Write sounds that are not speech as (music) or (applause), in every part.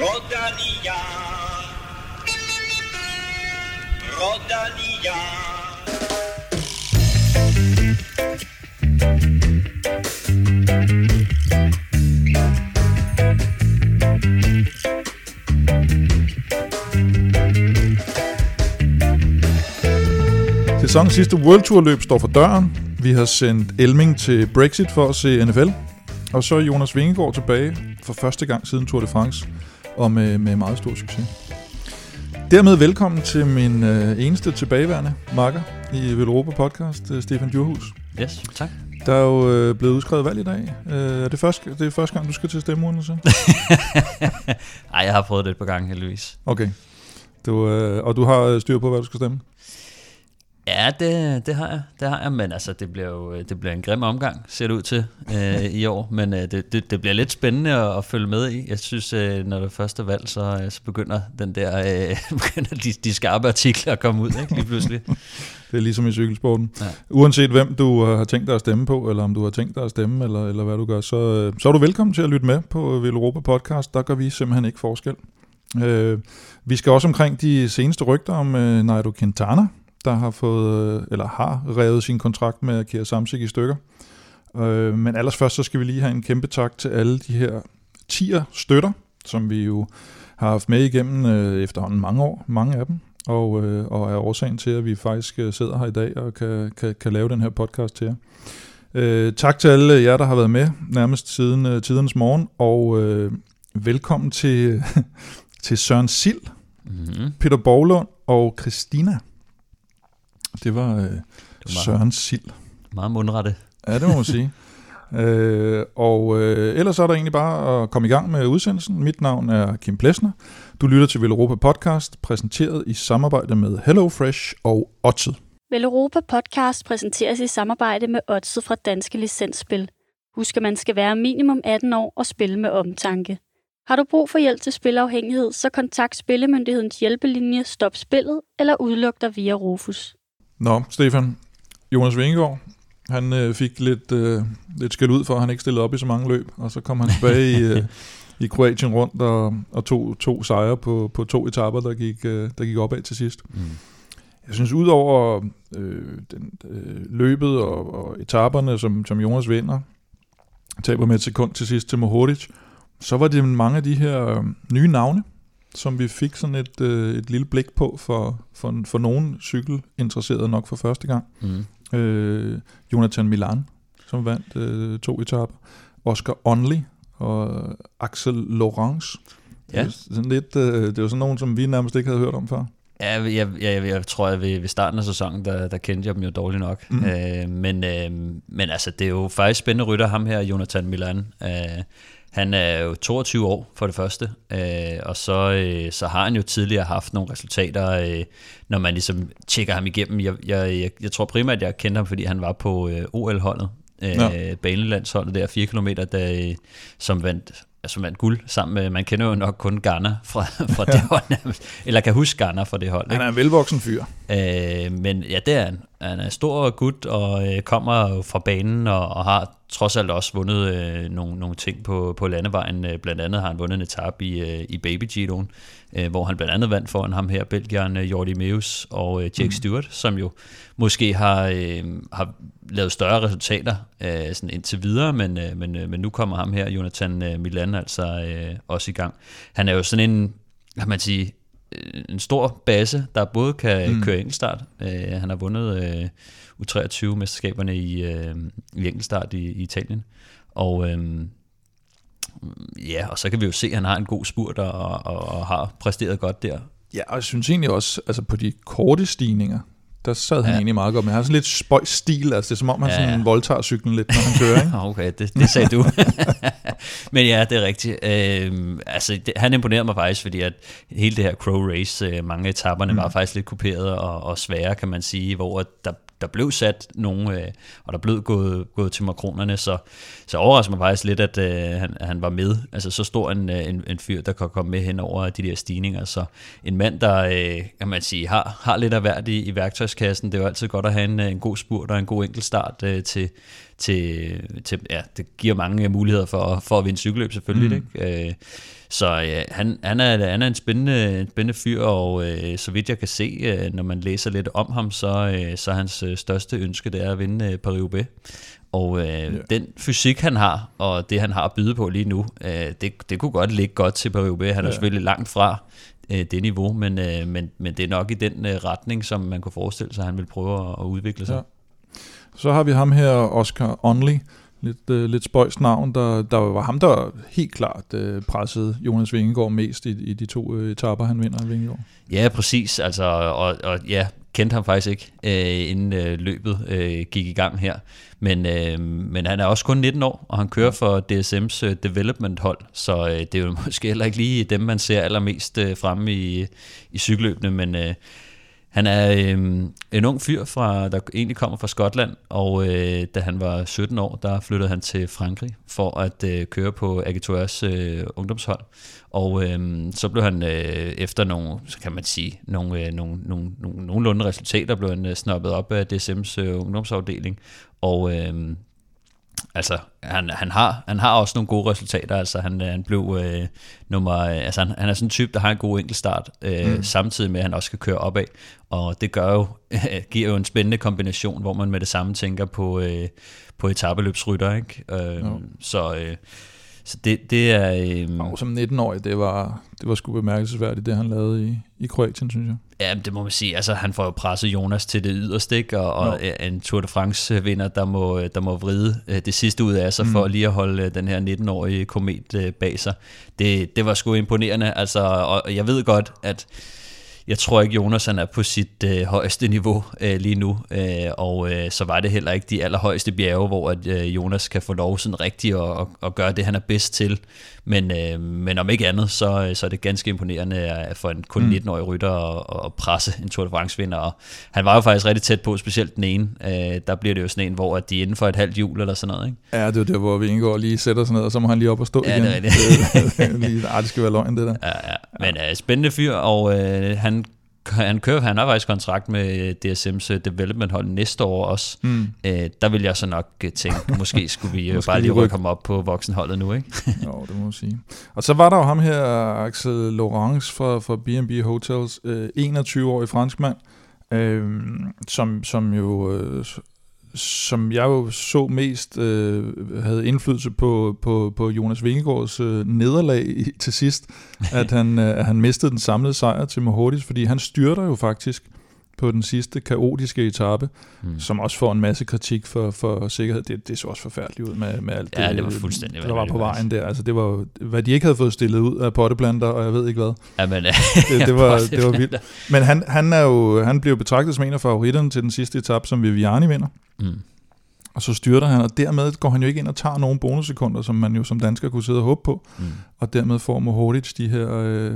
Rodania. Rodania. Sæsonens sidste World Tour løb står for døren. Vi har sendt Elming til Brexit for at se NFL. Og så er Jonas Vingegaard tilbage for første gang siden Tour de France, og med, med meget stor succes. Dermed velkommen til min øh, eneste tilbageværende makker i Velropa podcast, øh, Stefan Djurhus. Yes, tak. Der er jo øh, blevet udskrevet valg i dag. Øh, er det, første, det er første gang, du skal til stemmeurnen så? (laughs) Ej, jeg har prøvet det et par gange, heldigvis. Okay. Du, øh, og du har øh, styr på, hvad du skal stemme? Ja, det, det har jeg, det har jeg, men altså, det bliver jo det bliver en grim omgang, ser det ud til øh, i år, men øh, det, det, det bliver lidt spændende at, at følge med i. Jeg synes, øh, når det første valg, så, øh, så begynder den der, øh, (laughs) begynder de, de skarpe artikler at komme ud, ikke, lige pludselig. Det er ligesom i cykelsporten. Ja. Uanset hvem du øh, har tænkt dig at stemme på, eller om du har tænkt dig at stemme, eller, eller hvad du gør, så, øh, så er du velkommen til at lytte med på Velropa Podcast. Der gør vi simpelthen ikke forskel. Øh, vi skal også omkring de seneste rygter om øh, Nairo Quintana, der har fået, øh, eller har revet sin kontrakt med Kira Samsik i stykker. Øh, men allers så skal vi lige have en kæmpe tak til alle de her tier støtter, som vi jo har haft med igennem øh, efterhånden mange år, mange af dem, og, øh, og er årsagen til, at vi faktisk øh, sidder her i dag og kan, kan, kan lave den her podcast til jer. Øh, tak til alle jer, der har været med nærmest siden øh, tidernes morgen, og øh, velkommen til, (laughs) til Søren Sild, Mm-hmm. Peter Borglund og Christina. Det var øh, Det var Søren Sild. meget mundrette. Ja, det må man sige. (laughs) Øh, og øh, ellers er der egentlig bare at komme i gang med udsendelsen. Mit navn er Kim Plesner. Du lytter til Velropa Podcast, præsenteret i samarbejde med HelloFresh og Otted. Vel Europa Podcast præsenteres i samarbejde med Odset fra Danske Licensspil. Husk, at man skal være minimum 18 år og spille med omtanke. Har du brug for hjælp til spilafhængighed, så kontakt Spillemyndighedens hjælpelinje Stop Spillet eller udluk dig via Rufus. Nå, Stefan. Jonas Vingegaard, han øh, fik lidt, øh, lidt skæld ud for, at han ikke stillede op i så mange løb, og så kom han tilbage i, øh, (laughs) i Kroatien rundt og, og tog to sejre på, på to etapper, der gik, øh, der gik opad til sidst. Mm. Jeg synes, udover øh, den, øh, løbet og, og etaperne, som, som Jonas vinder, taber med et sekund til sidst til Mohoric, så var det mange af de her øh, nye navne, som vi fik sådan et, øh, et lille blik på for, for, for nogle cykelinteresserede nok for første gang. Mm. Øh, Jonathan Milan, som vandt øh, to etaper. Oscar Onley og Axel Laurence. Ja. Det, er sådan lidt, øh, det var sådan nogen, som vi nærmest ikke havde hørt om før. Ja, jeg, jeg, jeg, jeg tror, at ved, ved starten af sæsonen, der, der kendte jeg dem jo dårligt nok. Mm. Øh, men, øh, men altså, det er jo faktisk spændende rytter, ham her, Jonathan Milan. Øh, han er jo 22 år for det første, øh, og så, øh, så har han jo tidligere haft nogle resultater, øh, når man ligesom tjekker ham igennem. Jeg, jeg, jeg, jeg tror primært, at jeg kendte ham, fordi han var på øh, OL-holdet, øh, ja. banelandsholdet der, 4 km, der, øh, som vandt som vandt guld sammen med, man kender jo nok kun Garner fra, (laughs) fra det hold, eller kan huske Garner fra det hold. Han Ikke? er en velvoksen fyr. Øh, men ja, det er han. Han er stor gut og øh, kommer fra banen og, og har trods alt også vundet øh, nogle, nogle ting på, på landevejen. Øh, Blandt andet har han vundet en etape i, øh, i Baby Giroen, øh, hvor han blandt andet vandt foran ham her, Belgieren øh, Jordi Meus og øh, Jake mm. Stewart, som jo måske har, øh, har lavet større resultater øh, sådan indtil videre, men, øh, men, øh, men nu kommer ham her, Jonathan øh, Milan, altså øh, også i gang. Han er jo sådan en, kan man sige, øh, en stor base, der både kan Mm. køre enkeltstart. Øh, han har vundet øh, U23-mesterskaberne i, øh, i enkeltstart i, i Italien. Og øh, ja, og så kan vi jo se, at han har en god spurt og, og, og har præsteret godt der. Ja, og jeg synes egentlig også, altså på de korte stigninger, der sad han Ja. egentlig meget godt. Men han har sådan lidt spøjs stil, altså det er som om, han Ja, sådan voldtager cyklen lidt, når han kører, ikke? (laughs) Okay, det, det sagde du. (laughs) Men ja, det er rigtigt. Øhm, altså, det, han imponerede mig faktisk, fordi at hele det her Crow Race, øh, mange af etaperne mm. var faktisk lidt kuperet og, og svære, kan man sige, hvor der, der blev sat nogle, øh, og der blev gået, gået til makronerne, så, så overrasker mig faktisk lidt, at øh, han, han var med. Altså så stor en, øh, en, en fyr, der kan komme med hen over de der stigninger. Så en mand, der øh, kan man sige, har, har lidt af værd i, i værktøjskassen. Det er jo altid godt at have en, øh, en god spurt og en god enkeltstart øh, til, til, til ja, det giver mange muligheder for, for at vinde cykelløb selvfølgelig. Mm. Ikke? Øh, så ja, han, han, er, han er en spændende, spændende fyr, og øh, så vidt jeg kan se, øh, når man læser lidt om ham, så, øh, så er hans øh, største ønske det er at vinde øh, Paris-Roubaix. Og øh, ja. den fysik, han har, og det, han har at byde på lige nu, øh, det, det kunne godt ligge godt til Paris-Roubaix. Han er ja. selvfølgelig langt fra øh, det niveau, men, øh, men, men det er nok i den øh, retning, som man kunne forestille sig, at han vil prøve at, at udvikle sig. Ja. Så har vi ham her, Oscar Onley, lidt, øh, lidt spøjs navn, der, der var ham, der helt klart øh, pressede Jonas Vingegaard mest i, i de to øh, etapper, han vinder i Vingegaard. Ja, præcis. Altså, og, og ja, kendte ham faktisk ikke, øh, inden øh, løbet øh, gik i gang her. Men, øh, men han er også kun 19 år, og han kører for DSM's øh, development hold, så øh, det er jo (laughs) måske heller ikke lige dem, man ser allermest øh, fremme i, i cykelløbene, men øh, han er øh, en ung fyr, fra, der egentlig kommer fra Skotland, og øh, da han var 17 år, der flyttede han til Frankrig for at øh, køre på Agitours øh, ungdomshold. Og øh, så blev han øh, efter nogle, så kan man sige, nogle, øh, nogle, nogle, nogle nogenlunde resultater, blev han øh, snoppet op af DSM's øh, ungdomsafdeling. Og øh, altså, han, han, har, han har også nogle gode resultater. Altså, han, han blev øh, nummer... Altså, han, han er sådan en type, der har en god enkeltstart, øh, mm. samtidig med, at han også skal køre opad. Og det gør jo, (laughs) giver jo en spændende kombination, hvor man med det samme tænker på, øh, på etabeløbsrytter, ikke? Øh, Så... Øh, så det, det er... Øhm, og som 19-årig, det var, det var sgu bemærkelsesværdigt, det han lavede i, i Kroatien, synes jeg. Ja, det må man sige. Altså, han får jo presset Jonas til det yderste, ikke? Og, og en Tour de France-vinder, der må, der må vride øh, det sidste ud af sig, mm. for lige at holde øh, den her 19-årige komet øh, bag sig. Det, det var sgu imponerende. Altså, og jeg ved godt, at jeg tror ikke, Jonas han er på sit øh, højeste niveau øh, lige nu, øh, og øh, så var det heller ikke de allerhøjeste bjerge, hvor at, øh, Jonas kan få lov sådan rigtigt at, at, at gøre det, han er bedst til. Men, øh, men om ikke andet, så, så er det ganske imponerende for en kun 19-årig mm. rytter at, at presse en Tour de France-vinder. Og han var jo faktisk rigtig tæt på, specielt den ene. Øh, der bliver det jo sådan en, hvor at de er inden for et halvt hjul eller sådan noget. Ikke? Ja, det er der, hvor vi indgår lige sætter sig ned, og så må han lige op og stå ja, igen. Det er det. lige, ej, det skal være løgn, det der. Ja, ja. Men uh, spændende fyr, og øh, han han kører, han har faktisk kontrakt med DSM's øh, development hold næste år også. Mm. Øh, der vil jeg så nok øh, tænke, (laughs) måske skulle vi måske bare lige rykke ham op på voksenholdet nu, ikke? (laughs) jo, det må man sige. Og så var der jo ham her, Axel Laurence fra, fra B&B Hotels, øh, 21-årig franskmand, øh, som, som jo øh, som jeg jo så mest øh, havde indflydelse på, på, på Jonas Vingegaards øh, nederlag til sidst, at (laughs) han, øh, han mistede den samlede sejr til Mohoric, fordi han styrter jo faktisk på den sidste kaotiske etape, mm. som også får en masse kritik for, for sikkerhed. Det, det så også forfærdeligt ud med, med alt ja, det, det var fuldstændig der var på vejen der. Altså, det var hvad de ikke havde fået stillet ud af potteplanter, og jeg ved ikke hvad. Ja, men, (laughs) det, det, var, det var vildt. Men han, han, er jo, han blev betragtet som en af favoritterne til den sidste etape, som Viviani vinder. Mm. Og så styrter han, og dermed går han jo ikke ind og tager nogle bonussekunder, som man jo som dansker kunne sidde og håbe på. Mm. Og dermed får Mohoric de her, øh,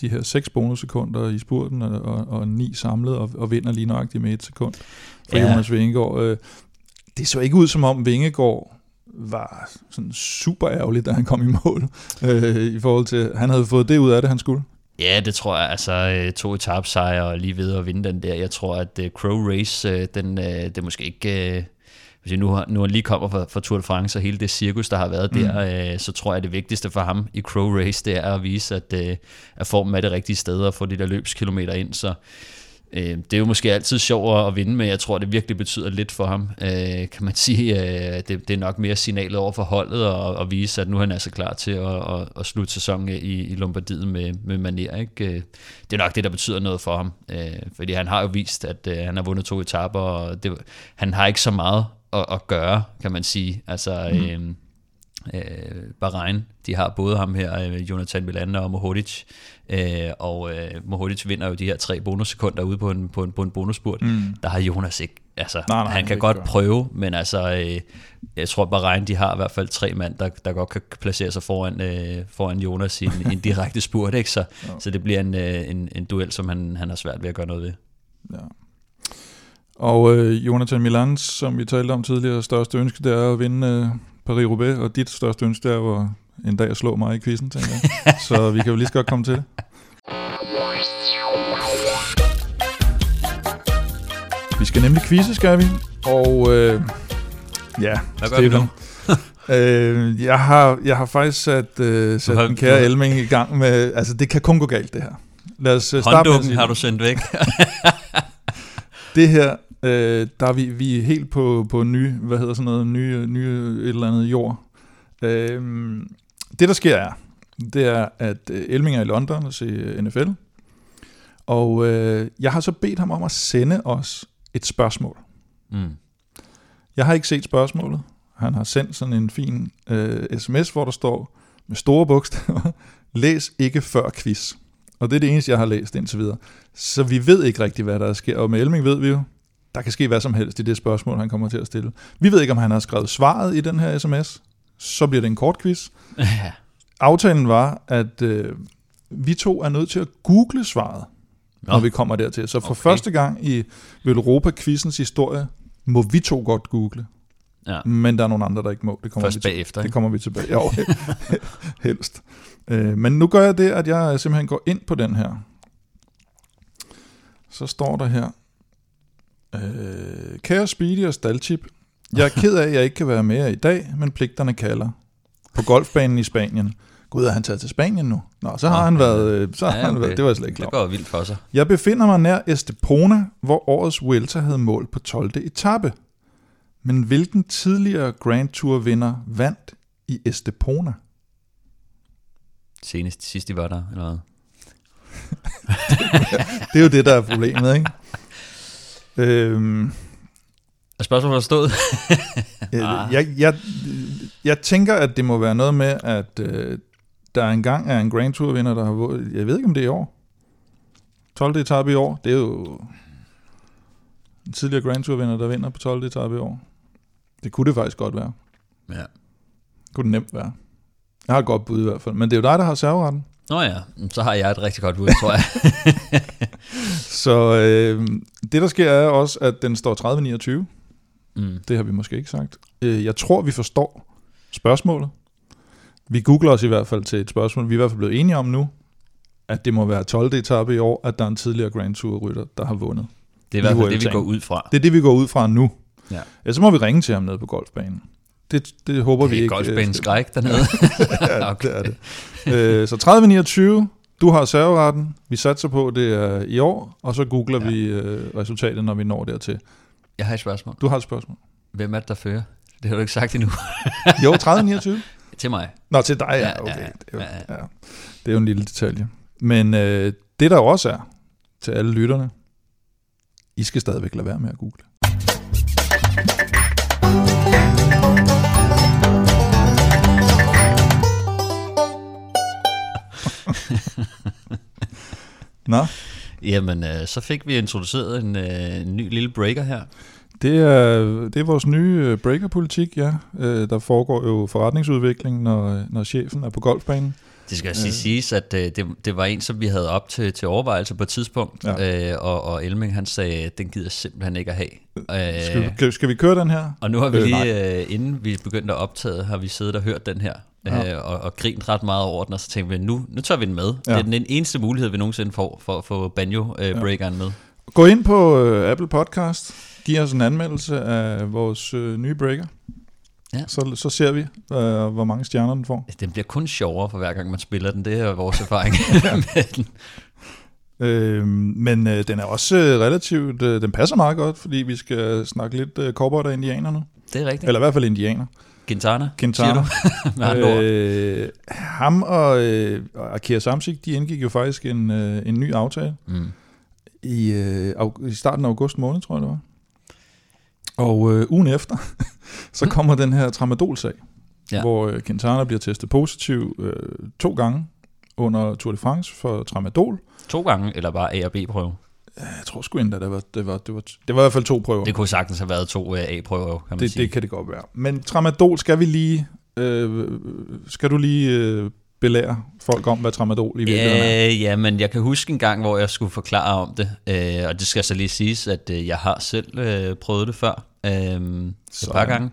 de her seks bonussekunder i spurten, og, og, og ni samlet, og, og vinder lige nøjagtigt med et sekund for ja. Jonas Vingegaard. Øh, det så ikke ud som om Vingegaard var sådan super ærgerlig, da han kom i mål, øh, i forhold til, han havde fået det ud af det, han skulle. Ja, det tror jeg. Altså øh, to etapsejre og lige ved at vinde den der. Jeg tror, at uh, Crow Race, uh, den, uh, det er måske ikke... Hvis jeg nu, nu lige kommer fra, fra Tour de France og hele det cirkus, der har været mm. der, øh, så tror jeg, at det vigtigste for ham i Crow Race, det er at vise, at, øh, at formen er det rigtige sted og få de der løbskilometer ind. Så øh, det er jo måske altid sjovere at vinde, men jeg tror, det virkelig betyder lidt for ham. Øh, kan man (laughs) sige, øh, det, det er nok mere signalet over for holdet og, og vise, at nu er han altså klar til at, at, at slutte sæsonen i, i Lombardiet med, med maner. Ikke? Øh, det er nok det, der betyder noget for ham, øh, fordi han har jo vist, at øh, han har vundet to etaper, og det, han har ikke så meget at, at gøre, kan man sige. Altså, mm. øh, øh, Bahrain, de har både ham her, øh, Jonathan Milander og Mohodic, øh, og øh, Mohodic vinder jo de her tre bonussekunder ude på en, på en, på en bonusspurt. Mm. Der har Jonas ikke, altså nej, nej, han kan godt gør. prøve, men altså, øh, jeg tror Bahrain, de har i hvert fald tre mand, der, der godt kan placere sig foran, øh, foran Jonas i en, en direkte spurt, ikke? Så, (laughs) ja. så det bliver en, øh, en, en duel, som han, han har svært ved at gøre noget ved. Ja. Og øh, Jonathan Milans, som vi talte om tidligere, største ønske, det er at vinde øh, Paris-Roubaix, og dit største ønske, det er at en dag at slå mig i quizzen, tænker jeg. (laughs) Så vi kan jo lige så godt komme til det. Vi skal nemlig quizze, skal vi. Og øh, Ja, Hvad gør vi nu? (laughs) øh, jeg, har, jeg har faktisk sat, øh, sat har- den kære du Elming i gang med... Altså, det kan kun gå galt, det her. Lad os øh, starte med Hånddukken sige har du sendt væk. (laughs) Det her, øh, der er vi, vi er helt på, på ny, hvad hedder sådan noget, nye, nye et eller andet jord. Øh, det, der sker er, det er, at øh, Elming er i London og se øh, NFL, og øh, jeg har så bedt ham om at sende os et spørgsmål. mm. Jeg har ikke set spørgsmålet. Han har sendt sådan en fin øh, sms, hvor der står med store bogstaver, (laughs) læs ikke før quiz. Og det er det eneste, jeg har læst indtil videre. Så vi ved ikke rigtigt, hvad der sker. Og med Elming ved vi jo, der kan ske hvad som helst i det spørgsmål, han kommer til at stille. Vi ved ikke, om han har skrevet svaret i den her sms. Så bliver det en kort quiz. ja. Aftalen var, at øh, vi to er nødt til at google svaret, Nå. når vi kommer dertil. Så for Okay. første gang i Europa-quizens historie, må vi to godt google. ja. Men der er nogle andre, der ikke må. Det kommer Først vi til. bagefter. Det ikke? kommer vi tilbage. Jo, (laughs) helst. Øh, men nu gør jeg det, at jeg simpelthen går ind på den her. Så står der her. Øh, kære Speedy og Stalchip, jeg er ked af, at jeg ikke kan være med jer i dag, men pligterne kalder. På golfbanen i Spanien. Gud, er han taget til Spanien nu? Nå, så har Nå, han været... øh, Så har Ja, han okay. været det var jeg slet ikke klar Det går vildt for sig. Jeg befinder mig nær Estepona, hvor årets Vuelta havde mål på 12. etape. Men hvilken tidligere Grand Tour vinder vandt i Estepona? Senest sidst de var der, eller hvad? (laughs) Det er jo det, der er problemet, ikke? øhm, Er spørgsmålet forstået? øh, jeg, jeg, jeg tænker, at det må være noget med, at øh, der engang er en Grand Tour vinder, der har vundet. Jeg ved ikke, om det er i år. 12. etape i år. Det er jo en tidligere Grand Tour vinder, der vinder på 12. etape i år. Det kunne det faktisk godt være. ja. Det kunne det nemt være. Jeg har et godt bud i hvert fald. Men det er jo dig, der har serveretten. Nå ja, så har jeg et rigtig godt bud, tror jeg. (laughs) Så øh, det, der sker, er også, at den står 30-29. Mm. Det har vi måske ikke sagt. Øh, jeg tror, vi forstår spørgsmålet. Vi googler os i hvert fald til et spørgsmål. Vi er i hvert fald blevet enige om nu, at det må være 12. etape i år, at der er en tidligere Grand Tour-rytter, der har vundet. Det er i hvert fald det, vi går ud fra. Det er det, vi går ud fra nu. Ja. Ja, så må vi ringe til ham nede på golfbanen. Det, det håber vi Det er ikke. golfbanen øh, skræk dernede. (laughs) ja, (laughs) okay. det er det. Øh, så 30-29, du har serveretten. Vi satser på, det er i år, og så googler Ja. vi øh, resultatet, når vi når dertil. Jeg har et spørgsmål. Du har et spørgsmål. Hvem er det, der fører? Det har du ikke sagt endnu. Jo, (laughs) 30-29. Til mig. Nå, til dig, Ja, ja. ja, Okay. ja. Det, er jo, Ja, det er jo en lille detalje. Men øh, det der også er, til alle lytterne, I skal stadigvæk lade være med at google. (laughs) Nå, Jamen, øh, så fik vi introduceret en, øh, en ny lille breaker her. det er, det er vores nye øh, breaker-politik, ja. Øh, der foregår jo forretningsudvikling, når, når chefen er på golfbanen. Det skal også øh. siges, at øh, det, det var en, som vi havde op til, til overvejelse på et tidspunkt, ja. øh, og, og Elming han sagde, den gider simpelthen ikke at have. Skal, Øh, vi, skal vi køre den her? og nu har vi Øh, lige, øh, inden vi begyndte at optage, har vi siddet og hørt den her, Ja. øh, og, og grint ret meget over den, og så tænkte vi, nu, nu tager vi den med. Ja. Ja. Det er den eneste mulighed, vi nogensinde får for at få banjo-breakeren med. Gå ind på øh, Apple Podcast, giv os en anmeldelse af vores øh, nye breaker. Ja. Så, så ser vi, øh, hvor mange stjerner den får. Den bliver kun sjovere for hver gang, man spiller den. Det er vores (laughs) erfaring (laughs) med den. Øh, men øh, den er også øh, relativt, øh, den passer meget godt, fordi vi skal snakke lidt øh, cowboy og indianer nu. Det er rigtigt. Eller i hvert fald indianer. Quintana, Quintana. siger du? (laughs) Øh, ham og, øh, og Akira Samsik, de indgik jo faktisk en, øh, en ny aftale Mm. i, øh, i starten af august måned, tror jeg det var. Og øh, ugen efter, (laughs) så kommer den her tramadol-sag, Ja. ja. hvor øh, Quintana bliver testet positiv øh, to gange under Tour de France for tramadol. To gange, eller bare A og B-prøve? Jeg tror sgu endda, det var, det var, det var, det var i hvert fald to prøver. Det kunne sagtens have været to øh, A-prøver, kan man det, sige. det kan det godt være. Men tramadol skal vi lige, øh, skal du lige øh, belære folk om, hvad tramadol i virkeligheden er? Øh, ja, men jeg kan huske en gang, hvor jeg skulle forklare om det, øh, og det skal så lige siges, at øh, jeg har selv øh, prøvet det før, øh, et Sådan. par gange,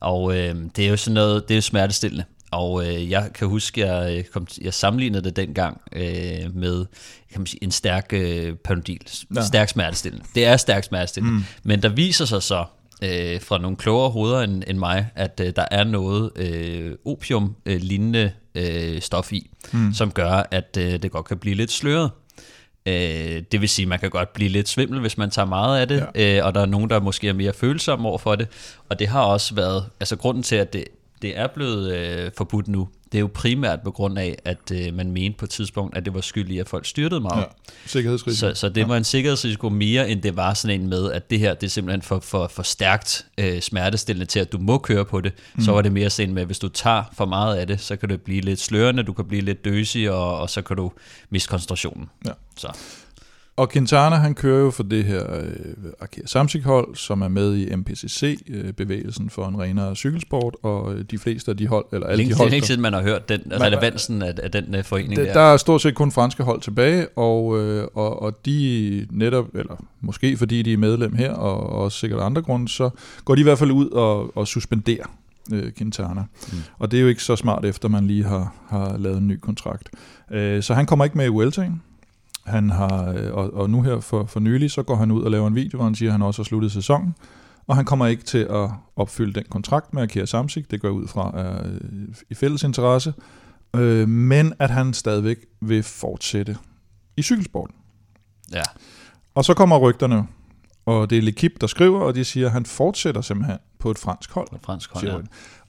og øh, det er jo sådan noget, det er jo smertestillende, og øh, jeg kan huske, jeg, øh, kom, jeg sammenlignede det dengang øh, med kan man sige, en stærk øh, panodil, Ja. stærk smertestillende. Det er stærk smertestillende, mm. men der viser sig så, øh, fra nogle klogere hoveder end, end mig, at øh, der er noget øh, opium-lignende øh, stof i, mm. som gør, at øh, det godt kan blive lidt sløret. Øh, det vil sige, at man kan godt blive lidt svimmel, hvis man tager meget af det, ja. øh, og der er nogen, der måske er mere følsomme over for det. Og det har også været, altså grunden til, at det, det er blevet øh, forbudt nu, det er jo primært på grund af, at øh, man mente på et tidspunkt, at det var skyld i, at folk styrtede meget. Ja, sikkerhedsrisiko. Så, så det ja. var en sikkerhedsrisiko mere, end det var sådan en med, at det her det er simpelthen for, for, for stærkt øh, smertestillende til, at du må køre på det. Mm. Så var det mere sådan med, at hvis du tager for meget af det, så kan det blive lidt slørende, du kan blive lidt døsig, og, og så kan du miste koncentrationen. Ja. Så. Og Quintana, han kører jo for det her øh, Arkea Samsik-hold, som er med i MPCC-bevægelsen øh, for en renere cykelsport, og øh, de fleste af de hold, eller alle længe, de hold... Det er længe siden, man har hørt den, man, relevansen af, af den øh, forening der. Der er stort set kun franske hold tilbage, og, øh, og, og de netop, eller måske fordi de er medlem her, og, og også sikkert andre grunde, så går de i hvert fald ud og, og suspenderer øh, Quintana. Mm. Og det er jo ikke så smart, efter man lige har, har lavet en ny kontrakt. Øh, så han kommer ikke med i Vueltaen, han har, øh, og, og nu her for, for nylig, så går han ud og laver en video, hvor han siger, at han også har sluttet sæsonen, og han kommer ikke til at opfylde den kontrakt med Akira Samsik, det går ud fra uh, i fælles interesse, uh, men at han stadigvæk vil fortsætte i cykelsporten. Ja. Og så kommer rygterne, og det er L'Equipe, der skriver, og de siger, at han fortsætter simpelthen på et fransk hold. Et fransk hold, ja.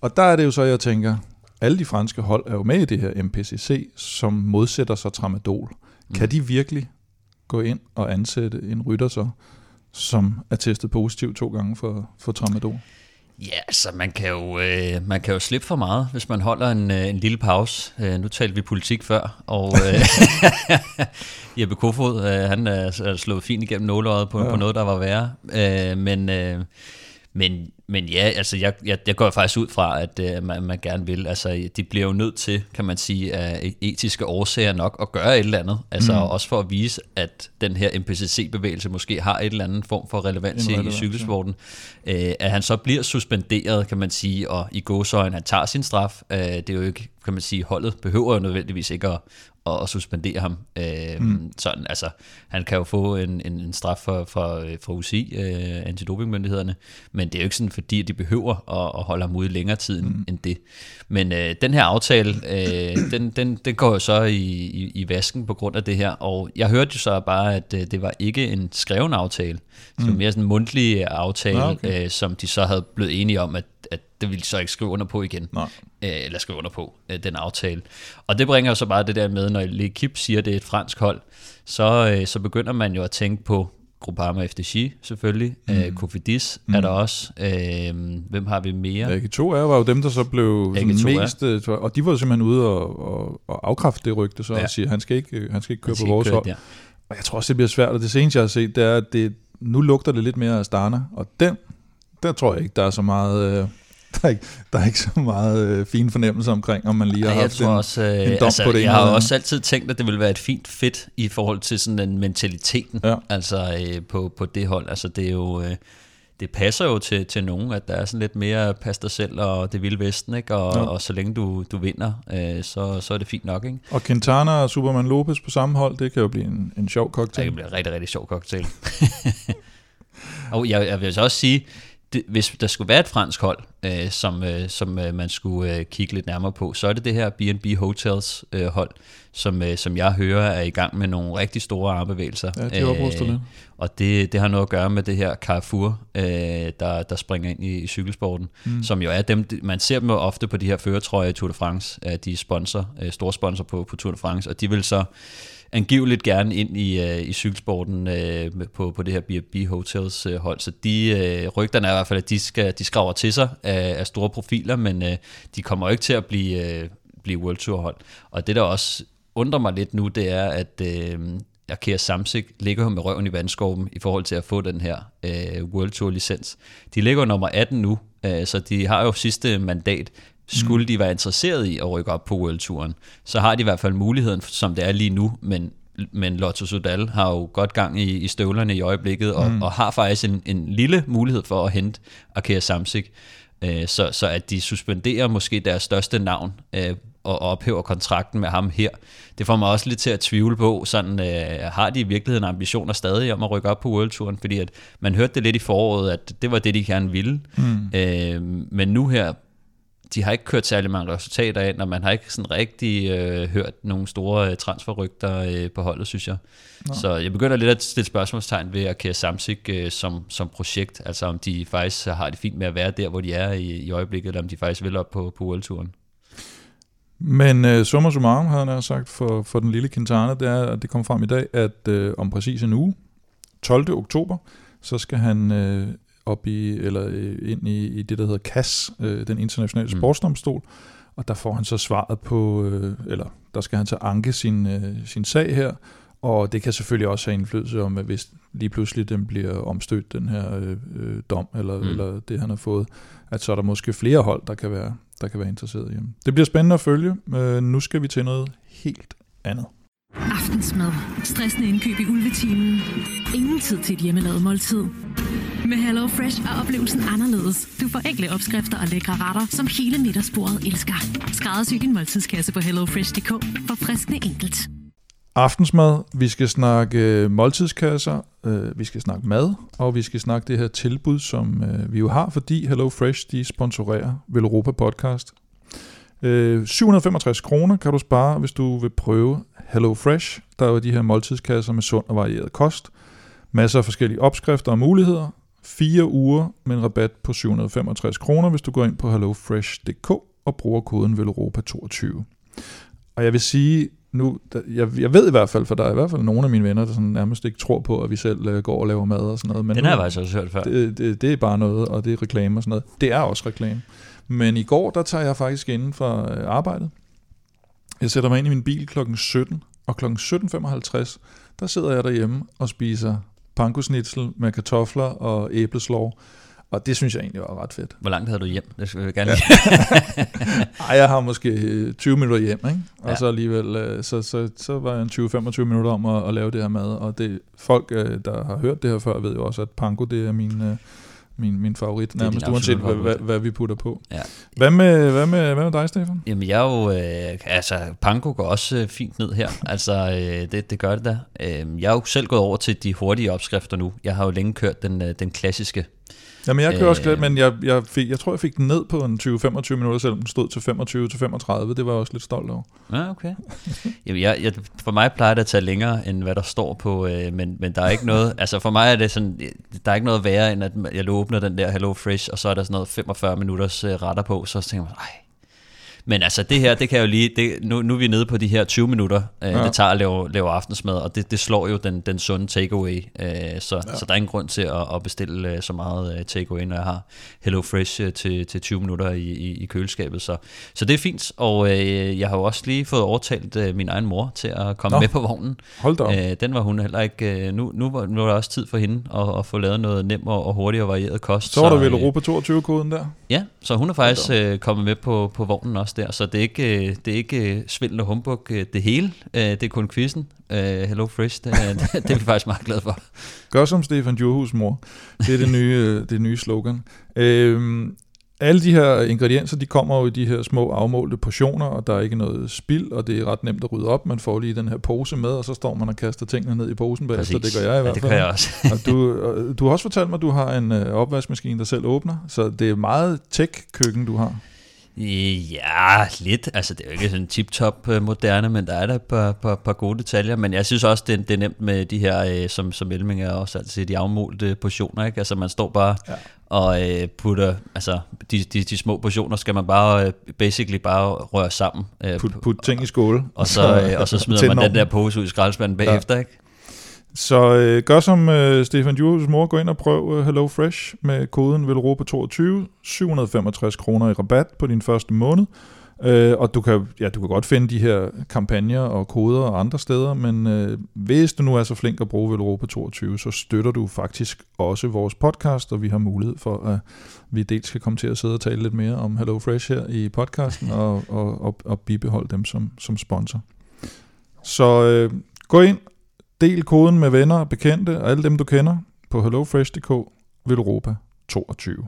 Og der er det jo så, jeg tænker, alle de franske hold er jo med i det her MPCC, som modsætter sig tramadol. Mm. Kan de virkelig gå ind og ansætte en rytter så, som er testet positiv to gange for, for tramadol? Ja, altså man kan, jo, øh, man kan jo slippe for meget, hvis man holder en, øh, en lille pause. Øh, nu talte vi politik før, og øh, (laughs) (laughs) Jeppe Kofod, øh, han er slået fint igennem nåleøjet på, ja. på noget, der var værre. Øh, men, øh, men men ja, altså jeg, jeg, jeg går faktisk ud fra, at uh, man, man gerne vil. Altså de bliver jo nødt til, kan man sige, af etiske årsager nok at gøre et eller andet. Altså mm. også for at vise, at den her MPCC-bevægelse måske har et eller andet form for relevans i, i cykelsporten. Ja. Uh, at han så bliver suspenderet, kan man sige, og i gåsøjen, han tager sin straf. Uh, det er jo ikke, kan man sige, holdet behøver jo nødvendigvis ikke at, at, at suspendere ham. Øh, mm. sådan, altså, han kan jo få en, en, en straf fra, fra, fra UCI, øh, antidopingmyndighederne, men det er jo ikke sådan, fordi de behøver at, at holde ham ude længere tid mm. end det. Men øh, den her aftale, øh, den, den, den går jo så i, i, i vasken på grund af det her, og jeg hørte jo så bare, at øh, det var ikke en skreven aftale, mm. det mere sådan en mundtlig aftale, okay. øh, som de så havde blevet enige om, at det ville så ikke skrive under på igen. Nej. Øh, eller skrive under på, øh, den aftale. Og det bringer jo så bare det der med, når L'Equipe siger, at det er et fransk hold, så, øh, så begynder man jo at tænke på Groupama FDG selvfølgelig, mm. øh, Kofidis mm. er der også. Øh, hvem har vi mere? Ag to er var jo dem, der så blev mest, og de var simpelthen ude og, og, og afkræfte det rygte, så ja. og sige, han skal ikke, han skal ikke køre han på vores hold. Ja. Og jeg tror også, det bliver svært, og det seneste, jeg har set, det er, at det, nu lugter det lidt mere af Stana, og den, der tror jeg ikke, der er så meget... Øh, (laughs) der er ikke, der er ikke så meget øh, fin fornemmelse omkring, om man lige har Ej, haft en, også, øh, en dom altså, på det Jeg har også altid tænkt, at det ville være et fint fit i forhold til sådan en mentaliteten, ja. altså øh, på, på det hold. Altså det er jo... Øh, det passer jo til, til nogen, at der er sådan lidt mere pas dig selv og det vilde vesten, ikke? Og, ja. og så længe du, du vinder, øh, så, så er det fint nok. Ikke? Og Quintana og Superman Lopez på samme hold, det kan jo blive en, en sjov cocktail. Det kan blive en rigtig, rigtig sjov cocktail. (laughs) og jeg, jeg vil så også sige, det, hvis der skulle være et fransk hold, øh, som, øh, som øh, man skulle øh, kigge lidt nærmere på, så er det det her B&B Hotels øh, hold, som, øh, som jeg hører er i gang med nogle rigtig store armbevægelser. Ja, de opruster øh, Og det, det har noget at gøre med det her Carrefour, øh, der, der springer ind i, i cykelsporten, mm. som jo er dem, man ser dem ofte på de her føretrøjer i Tour de France, øh, de er sponsor, øh, store sponsor på, på Tour de France, og de vil så angiveligt gerne ind i, øh, i cykelsporten øh, på, på det her B&B Hotels øh, hold. Så de øh, rygterne er i hvert fald, at de, skal, de skraver til sig af, af store profiler, men øh, de kommer jo ikke til at blive, øh, blive World Tour hold. Og det der også undrer mig lidt nu, det er, at øh, Arkea Samsik ligger jo med røven i vandskorben i forhold til at få den her øh, World Tour licens. De ligger nummer 18 nu, øh, så de har jo sidste mandat. Skulle mm. de være interesseret i at rykke op på World Touren, så har de i hvert fald muligheden, som det er lige nu, men men Lotto Sudal har jo godt gang i, i støvlerne i øjeblikket, og, mm. og har faktisk en, en lille mulighed for at hente Arkea Samsik. Øh, så, så at de suspenderer måske deres største navn, øh, og ophæver kontrakten med ham her. Det får mig også lidt til at tvivle på, sådan, øh, har de i virkeligheden ambitioner stadig om at rykke op på World Touren, fordi at man hørte det lidt i foråret, at det var det, de gerne ville. Mm. Øh, men nu her de har ikke kørt særlig mange resultater ind, og man har ikke sådan rigtig øh, hørt nogle store øh, transferrygter øh, på holdet, synes jeg. Nå. Så jeg begynder lidt at stille spørgsmålstegn ved at kære Samsik øh, som, som projekt, altså om de faktisk har det fint med at være der, hvor de er i, i øjeblikket, eller om de faktisk vil op på, på World-turen. Men øh, summa summarum, havde han sagt for, for den lille Quintana, det er, at det kommer frem i dag, at øh, om præcis en uge, 12. oktober, så skal han øh, op i, eller øh, ind i, i det, der hedder CAS, øh, den internationale mm. sportsdomstol, og der får han så svaret på, øh, eller der skal han så anke sin, øh, sin sag her, og det kan selvfølgelig også have indflydelse om, at hvis lige pludselig den bliver omstødt, den her øh, øh, dom, eller, mm. eller det han har fået, at så er der måske flere hold, der kan være, der kan være interesseret i ham. Det bliver spændende at følge. Øh, nu skal vi til noget helt andet. Aftensmad. Stressende indkøb i ulvetimen. Ingen tid til et hjemmelavet måltid. Med Hello Fresh er oplevelsen anderledes. Du får enkle opskrifter og lækre retter, som hele middagsbordet elsker. Skræddersy din måltidskasse på hellofresh.dk for friskende enkelt. Aftensmad, vi skal snakke øh, måltidskasser, øh, vi skal snakke mad, og vi skal snakke det her tilbud, som øh, vi jo har, fordi Hello Fresh de sponsorerer Velropa Podcast. Øh, 765 kroner kan du spare, hvis du vil prøve Hello Fresh. Der er jo de her måltidskasser med sund og varieret kost. Masser af forskellige opskrifter og muligheder. Fire uger med en rabat på 765 kroner, hvis du går ind på hellofresh.dk og bruger koden VELOROPA22. Og jeg vil sige, nu, jeg, jeg ved i hvert fald, for der er i hvert fald nogle af mine venner, der sådan nærmest ikke tror på, at vi selv uh, går og laver mad og sådan noget. Men Den har jeg faktisk også hørt før. Det, det, det er bare noget, og det er reklame og sådan noget. Det er også reklame. Men i går, der tager jeg faktisk inden for øh, arbejdet. Jeg sætter mig ind i min bil klokken 17, og klokken 17.55, der sidder jeg derhjemme og spiser pankosnitzel med kartofler og æbleslov. Og det synes jeg egentlig var ret fedt. Hvor langt havde du hjem? Det skal vi gerne ja. (laughs) Ej, jeg har måske 20 øh, minutter hjem, ikke? Og ja. så alligevel, øh, så, så, så var jeg 20-25 minutter om at, at, lave det her mad. Og det, folk, der har hørt det her før, ved jo også, at panko, det er min, min, min favorit, nærmest uanset hvad, hvad, hvad vi putter på. Ja. Hvad, med, hvad, med, hvad med dig, Stefan? Jamen jeg er jo, øh, altså panko går også øh, fint ned her, (laughs) altså øh, det, det gør det da. Øh, jeg er jo selv gået over til de hurtige opskrifter nu. Jeg har jo længe kørt den, øh, den klassiske Jamen jeg kører også glæde, men jeg, jeg, fik, jeg tror, jeg fik den ned på en 20-25 minutter, selvom den stod til 25-35. Det var jeg også lidt stolt over. Ja, okay. Jamen, jeg, jeg, for mig plejer det at tage længere, end hvad der står på, øh, men, men der er ikke noget, (laughs) altså for mig er det sådan, der er ikke noget værre, end at jeg åbner den der Hello Fresh, og så er der sådan noget 45 minutters øh, retter på, så tænker man, ej, men altså det her, det kan jo lige, det, nu, nu er vi nede på de her 20 minutter, øh, ja. det tager at lave, lave aftensmad, og det, det slår jo den, den sunde takeaway, øh, så, ja. så der er ingen grund til at, at bestille øh, så meget øh, takeaway, når jeg har Hello Fresh øh, til, til 20 minutter i, i, i køleskabet. Så, så det er fint, og øh, jeg har jo også lige fået overtalt øh, min egen mor til at komme Nå. med på vognen. Hold da øh, Den var hun heller ikke, øh, nu, nu, var, nu var der også tid for hende at, at få lavet noget nem og, og hurtigt og varieret kost. Så var der vel øh, Europa 22-koden der? Ja, så hun er faktisk øh, kommet med på, på vognen også der, så det er ikke, øh, det er ikke svindel og humbug øh, det hele, det er kun quizzen. Hello Fresh, det, (laughs) det, er vi faktisk meget glade for. Gør som Stefan Djurhus mor. Det er det nye, det nye slogan. Øhm, alle de her ingredienser, de kommer jo i de her små afmålte portioner, og der er ikke noget spild, og det er ret nemt at rydde op. Man får lige den her pose med, og så står man og kaster tingene ned i posen bagefter. Det gør jeg i hvert fald. Ja, det gør jeg også. (laughs) og du, du har også fortalt mig, at du har en øh, opvaskemaskine, der selv åbner, så det er meget tech-køkken, du har. Ja, lidt. Altså, det er jo ikke sådan tip-top øh, moderne, men der er der et par, par, par gode detaljer. Men jeg synes også, det, det er nemt med de her, øh, som, som Elming er også altid, de afmålte portioner. Ikke? Altså, man står bare ja. og øh, putter, altså, de, de, de små portioner skal man bare, basically bare røre sammen. Put, put ting i skåle. Og så, og så (laughs) smider man den der pose ud i skraldespanden bagefter, ja. ikke? Så øh, gør som øh, Stefan Djurs mor, gå ind og prøv øh, Hello Fresh med koden VELROPA22, 765 kroner i rabat på din første måned. Øh, og du kan, ja, du kan godt finde de her kampagner og koder og andre steder, men øh, hvis du nu er så flink at bruge Velropa 22, så støtter du faktisk også vores podcast, og vi har mulighed for, at vi dels skal komme til at sidde og tale lidt mere om Hello Fresh her i podcasten, og, og, og, og bibeholde dem som, som sponsor. Så øh, gå ind Del koden med venner og bekendte og alle dem, du kender på hellofresh.dk Velropa 22.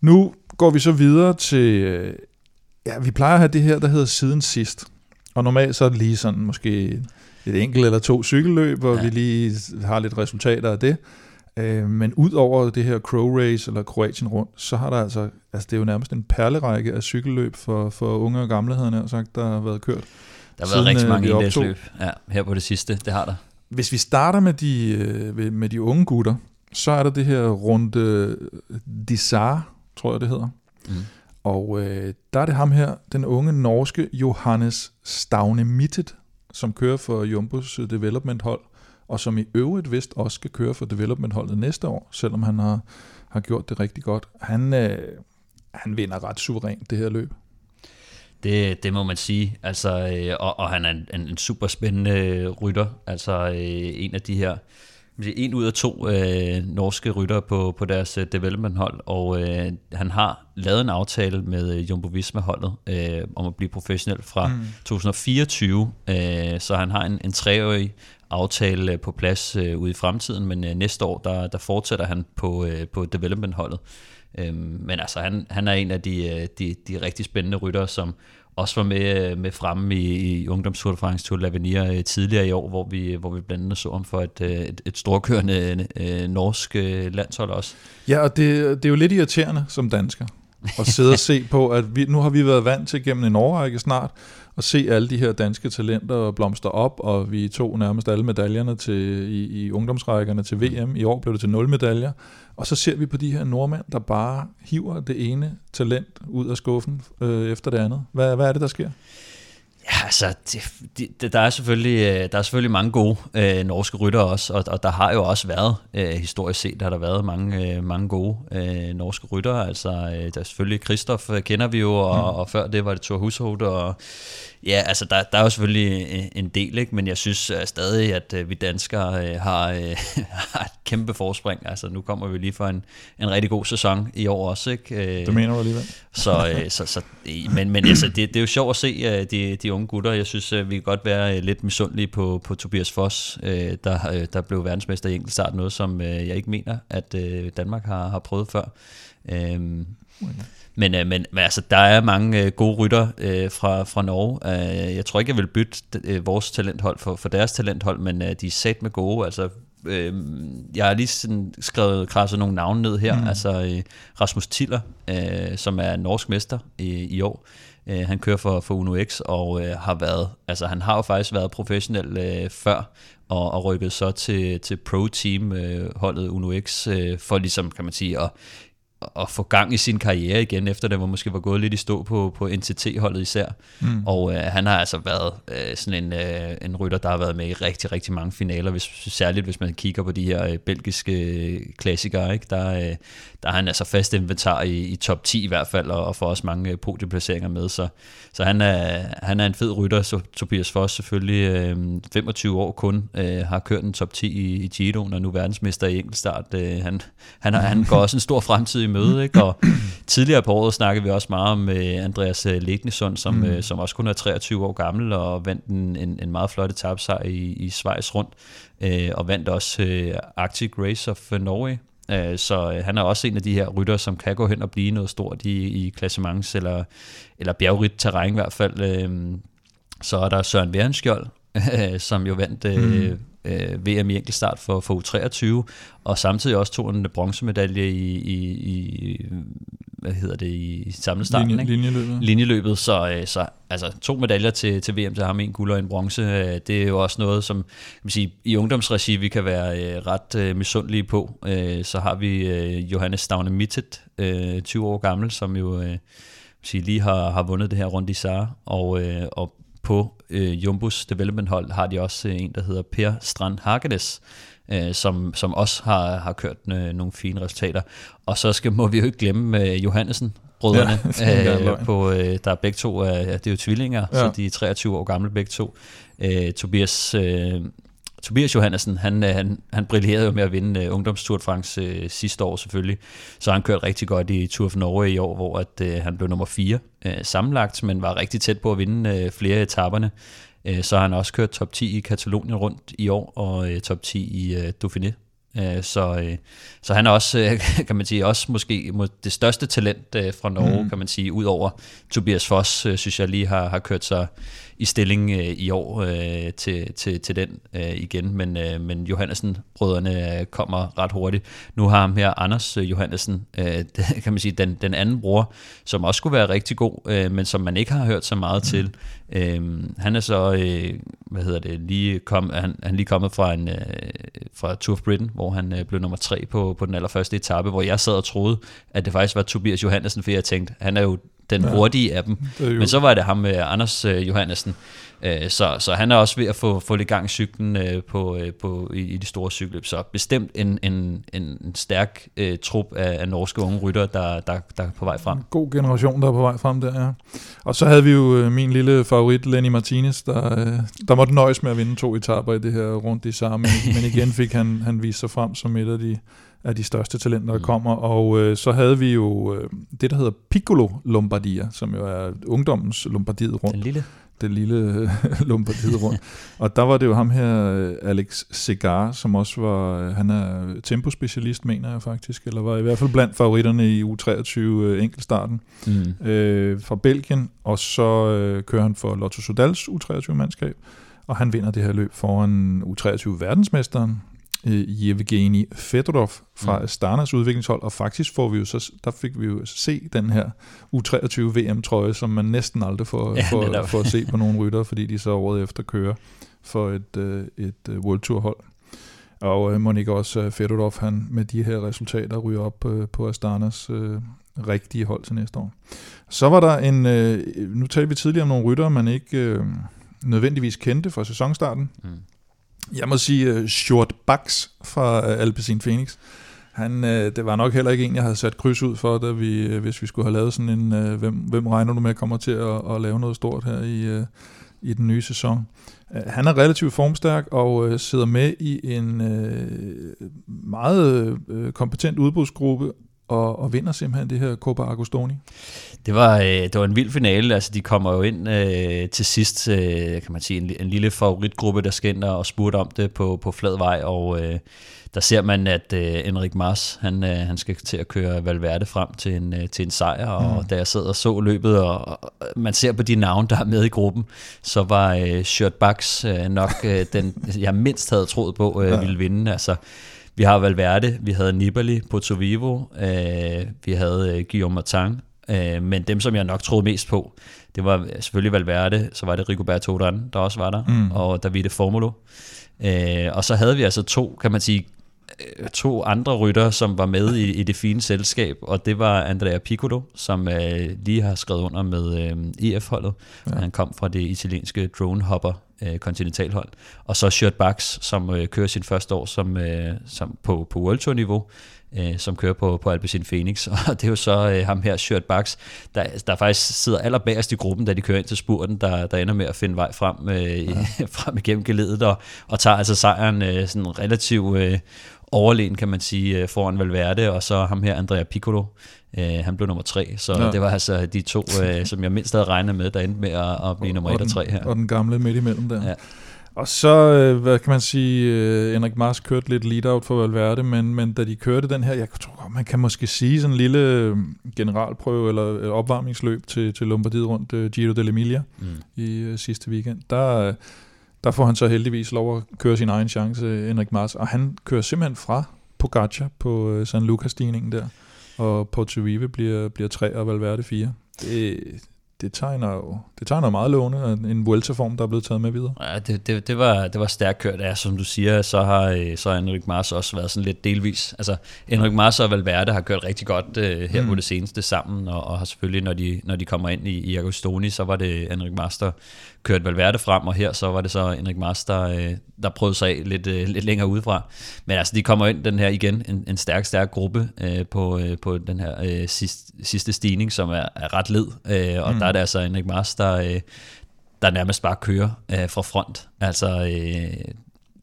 Nu går vi så videre til øh, Ja, vi plejer at have det her, der hedder siden sidst. Og normalt så er det lige sådan måske et enkelt eller to cykelløb, hvor ja. vi lige har lidt resultater af det. Øh, men ud over det her Crow Race eller Kroatien rundt, så har der altså, altså det er jo nærmest en perlerække af cykelløb for, for unge og gamle, havde jeg sagt, der har været kørt. Der har været rigtig mange indlægsløb ja, her på det sidste, det har der. Hvis vi starter med de, øh, med de unge gutter, så er der det her runde Dissar, tror jeg det hedder. Mm. Og øh, der er det ham her, den unge norske Johannes Stavne Mittet, som kører for Jumbos development hold, og som i øvrigt vist også skal køre for development holdet næste år, selvom han har, har gjort det rigtig godt. Han, øh, han vinder ret suverænt det her løb. Det, det må man sige. Altså, øh, og, og han er en, en super spændende rytter. Altså øh, en af de her en ud af to øh, norske rytter på, på deres øh, development-hold, og øh, han har lavet en aftale med øh, Jumbo Visma-holdet øh, om at blive professionel fra mm. 2024, øh, så han har en, en treårig aftale på plads øh, ude i fremtiden, men øh, næste år, der, der fortsætter han på, øh, på development-holdet. Øh, men altså, han, han er en af de, øh, de, de rigtig spændende ryttere, som også var med, med fremme i, i Ungdomstour de France Tour l'Avenir øh, tidligere i år, hvor vi, hvor vi blandt andet så ham for et, øh, et, et storkørende øh, norsk øh, landshold også. Ja, og det, det er jo lidt irriterende som dansker at sidde og (laughs) se på, at vi, nu har vi været vant til gennem en årrække snart, at se alle de her danske talenter blomstre op, og vi tog nærmest alle medaljerne til, i, i ungdomsrækkerne til VM. I år blev det til nul medaljer. Og så ser vi på de her nordmænd, der bare hiver det ene talent ud af skuffen øh, efter det andet. Hvad, hvad er det, der sker? Ja, altså, det, det, der, er selvfølgelig, øh, der er selvfølgelig mange gode øh, norske ryttere også, og, og der har jo også været, øh, historisk set, har der været mange, øh, mange gode øh, norske ryttere. Altså, øh, der er selvfølgelig Kristoff øh, kender vi jo, og, mm. og før det var det Thor Hushovd, og Ja, altså der, der er jo selvfølgelig øh, en del, ikke? men jeg synes uh, stadig, at uh, vi danskere uh, har, uh, (laughs) har et kæmpe forspring. Altså nu kommer vi lige for en, en rigtig god sæson i år også. Ikke? Uh, det mener du alligevel. så, uh, (laughs) så, så, men men altså, det, det er jo sjovt at se uh, de, de unge gutter. Jeg synes, uh, vi kan godt være uh, lidt misundelige på, på Tobias Foss, uh, der, uh, der blev verdensmester i enkeltstart. Noget, som uh, jeg ikke mener, at uh, Danmark har, har prøvet før. Uh, okay. Men, øh, men, men altså, der er mange øh, gode rytter øh, fra, fra Norge. Øh, jeg tror ikke, jeg vil bytte øh, vores talenthold for, for deres talenthold, men øh, de er sat med gode. Altså, øh, jeg har lige sådan skrevet krasset nogle navne ned her. Mm. Altså øh, Rasmus Tiller, øh, som er norsk mester i, i år. Øh, han kører for, for Uno X og øh, har været, altså han har jo faktisk været professionel øh, før, og, og rykket så til, til pro-team øh, holdet Uno X, øh, for ligesom, kan man sige, at at få gang i sin karriere igen, efter det var måske var gået lidt i stå på, på NTT-holdet især. Mm. Og øh, han har altså været øh, sådan en, øh, en rytter, der har været med i rigtig, rigtig mange finaler, hvis, særligt hvis man kigger på de her øh, belgiske øh, klassikere. Ikke? Der, øh, der er han altså fast inventar i, i top 10 i hvert fald, og, og får også mange øh, podieplaceringer med. Så, så han, er, han er en fed rytter, så Tobias Foss selvfølgelig øh, 25 år kun, øh, har kørt en top 10 i, i Giroen, og nu verdensmester i enkeltstart. Øh, han, han, han går også en stor fremtid i møde, ikke? og tidligere på året snakkede vi også meget om øh, Andreas øh, Legnesson, som, mm. øh, som også kun er 23 år gammel, og vandt en, en, en meget flot etapsejr i, i Schweiz rundt, øh, og vandt også øh, Arctic Race of Norway, Øh, så øh, han er også en af de her rytter, som kan gå hen og blive noget stort i, i klassements- eller, eller bjergrigt terræn i hvert fald. Øh, så er der Søren Værenskjold, (laughs) som jo vandt mm. VM i enkeltstart for, for U23, og samtidig også tog en bronzemedalje i, i, i hvad hedder det, i samlestarten, Linje, ikke? Linjeløbet. Linjeløbet, så, øh, så altså, to medaljer til, til VM til ham, en guld og en bronze, øh, det er jo også noget, som kan man sige, i ungdomsregi, vi kan være øh, ret misundelige på. Så har vi Johannes Stavne Mittet, 20 år gammel, som jo sige, lige har, har vundet det her rundt i Sar, og, og på Jumbos development hold har de også en, der hedder Per Strand Hagenes, øh, som, som også har, har kørt øh, nogle fine resultater. Og så skal, må vi jo ikke glemme øh, Johannesen, brødrene, ja, (laughs) øh, på, øh, der er begge to, øh, det er jo tvillinger, ja. så de er 23 år gamle begge to. Øh, Tobias, øh, Tobias Johannesen, han, øh, han, han brillerede jo med at vinde øh, uh, ungdomstur de France uh, sidste år selvfølgelig, så han kørte rigtig godt i Tour of Norway i år, hvor at, uh, han blev nummer 4 uh, sammenlagt, men var rigtig tæt på at vinde uh, flere af etaperne. Uh, så har han også kørt top 10 i Katalonien rundt i år, og uh, top 10 i uh, Dauphiné Øh, så, øh, så han er også, øh, (laughs) kan man sige, også måske det største talent øh, fra Norge, mm. kan man sige, udover Tobias Foss, øh, synes jeg lige har, har kørt sig i stilling øh, i år øh, til, til, til den øh, igen, men, øh, men Johannesen-brødrene øh, kommer ret hurtigt. Nu har ham her, Anders øh, Johannesen, øh, (laughs) kan man sige, den, den anden bror, som også skulle være rigtig god, øh, men som man ikke har hørt så meget mm. til. Øh, han er så, øh, hvad hedder det, lige kom, han, han lige kommet fra en øh, fra Tour of Britain, hvor han øh, blev nummer tre på, på den allerførste etape, hvor jeg sad og troede, at det faktisk var Tobias Johannesen, for jeg tænkte, han er jo den ja. hurtige af dem. Men så var det ham med Anders øh, Johannesen. Øh, så, så han er også ved at få, få lidt gang i cyklen øh, på, øh, på, i, i de store cykelløb. Så bestemt en, en, en stærk øh, trup af, af norske unge rytter, der, der, der er på vej frem. God generation, der er på vej frem der, ja. Og så havde vi jo øh, min lille favorit, Lenny Martinez, der, øh, der måtte nøjes med at vinde to etaper i det her rundt i sammen. (laughs) Men igen fik han, han vist sig frem som et af de af de største talenter, der mm. kommer. Og øh, så havde vi jo øh, det, der hedder Piccolo Lombardia, som jo er ungdommens Lombardiet rundt. Den lille. Den lille øh, (laughs) Lombardiet rundt. (laughs) og der var det jo ham her, øh, Alex Segar, som også var, øh, han er tempospecialist, mener jeg faktisk, eller var i hvert fald blandt favoritterne i U23 øh, enkeltstarten mm. øh, fra Belgien. Og så øh, kører han for Lotto Sodals U23-mandskab og han vinder det her løb foran U23-verdensmesteren, øh, Yevgeni Fedorov fra mm. Astanas udviklingshold, og faktisk får vi jo så, der fik vi jo se den her U23 VM-trøje, som man næsten aldrig får, ja, får, får at se på nogle rytter, fordi de så året efter kører for et, øh, et øh, World Tour hold. Og øh, Monika også øh, Fedorov, han med de her resultater ryger op øh, på Astanas øh, rigtige hold til næste år. Så var der en, øh, nu talte vi tidligere om nogle rytter, man ikke øh, nødvendigvis kendte fra sæsonstarten. Mm. Jeg må sige øh, uh, Short Bucks fra uh, Alpecin Phoenix. Han, uh, det var nok heller ikke en, jeg havde sat kryds ud for, da vi, uh, hvis vi skulle have lavet sådan en, uh, hvem, hvem regner du med kommer til at, at lave noget stort her i, uh, i den nye sæson. Uh, han er relativt formstærk og uh, sidder med i en uh, meget uh, kompetent udbudsgruppe, og, og vinder simpelthen det her Copa Agostoni. Det var, øh, det var en vild finale, altså de kommer jo ind øh, til sidst, øh, kan man sige, en, en lille favoritgruppe, der skinner og spurgte om det på, på flad vej, og øh, der ser man, at øh, Enrik Mars, han, øh, han skal til at køre Valverde frem til en, øh, til en sejr, og mm. da jeg sad og så løbet, og, og man ser på de navne, der er med i gruppen, så var øh, Shirt Bucks øh, nok øh, den, jeg mindst havde troet på, øh, ja. ville vinde, altså vi har Valverde, vi havde Nibali, Porto Vivo, øh, vi havde øh, Guillaume Martin, øh, men dem, som jeg nok troede mest på, det var selvfølgelig Valverde, så var det Rigoberto Urán, der også var der, mm. og Davide Formulo. Øh, og så havde vi altså to, kan man sige, to andre rytter, som var med i, i det fine selskab, og det var Andrea Piccolo, som øh, lige har skrevet under med øh, EF-holdet. Ja. Han kom fra det italienske dronehopper øh, kontinentalhold. Og så Shirt Bucks, som øh, kører sin første år som, øh, som på, på World Tour niveau, øh, som kører på, på Alpecin Phoenix. (laughs) Og det er jo så øh, ham her, Shirt Bucks, der, der faktisk sidder allerbagerst i gruppen, da de kører ind til spurten, der, der ender med at finde vej frem, øh, ja. (laughs) frem igennem geledet, og, og tager altså sejren øh, sådan relativt øh, overlegen, kan man sige, øh, foran Valverde, og så ham her, Andrea Piccolo, Øh, han blev nummer tre, så ja. det var altså de to, øh, som jeg mindst havde regnet med, der endte med at, at blive nummer et og tre her. Og den gamle midt imellem der. Ja. Og så, øh, hvad kan man sige, øh, Henrik Mars kørte lidt lead-out for Valverde, men, men da de kørte den her, jeg tror, man kan måske sige sådan en lille generalprøve eller opvarmningsløb til, til Lombardiet rundt Giro dell'Emilia mm. i sidste weekend, der, der får han så heldigvis lov at køre sin egen chance, Henrik Mars, og han kører simpelthen fra Pogacar på uh, San Lucas-stigningen der og Porto bliver, bliver 3 og Valverde 4. Det, det tegner jo det tegner meget lovende, en Vuelta-form, der er blevet taget med videre. Ja, det, det, det, var, det var stærkt kørt. Ja, som du siger, så har, så har Enric Mars også været sådan lidt delvis. Altså, Enric Mars og Valverde har kørt rigtig godt uh, her mm. på det seneste sammen, og, og har selvfølgelig, når de, når de kommer ind i, i Agostoni, så var det Enric Mars, der kørte Valverde frem, og her så var det så Enric Mars, der, øh, der prøvede sig af lidt, uh, lidt længere udefra. Men altså, de kommer ind, den her igen, en, en stærk, stærk gruppe uh, på, på den her sidste, sidste stigning, som er, er ret led, og mm. der er det altså Enric Mars, der, der nærmest bare kører øh, fra front. Altså, øh,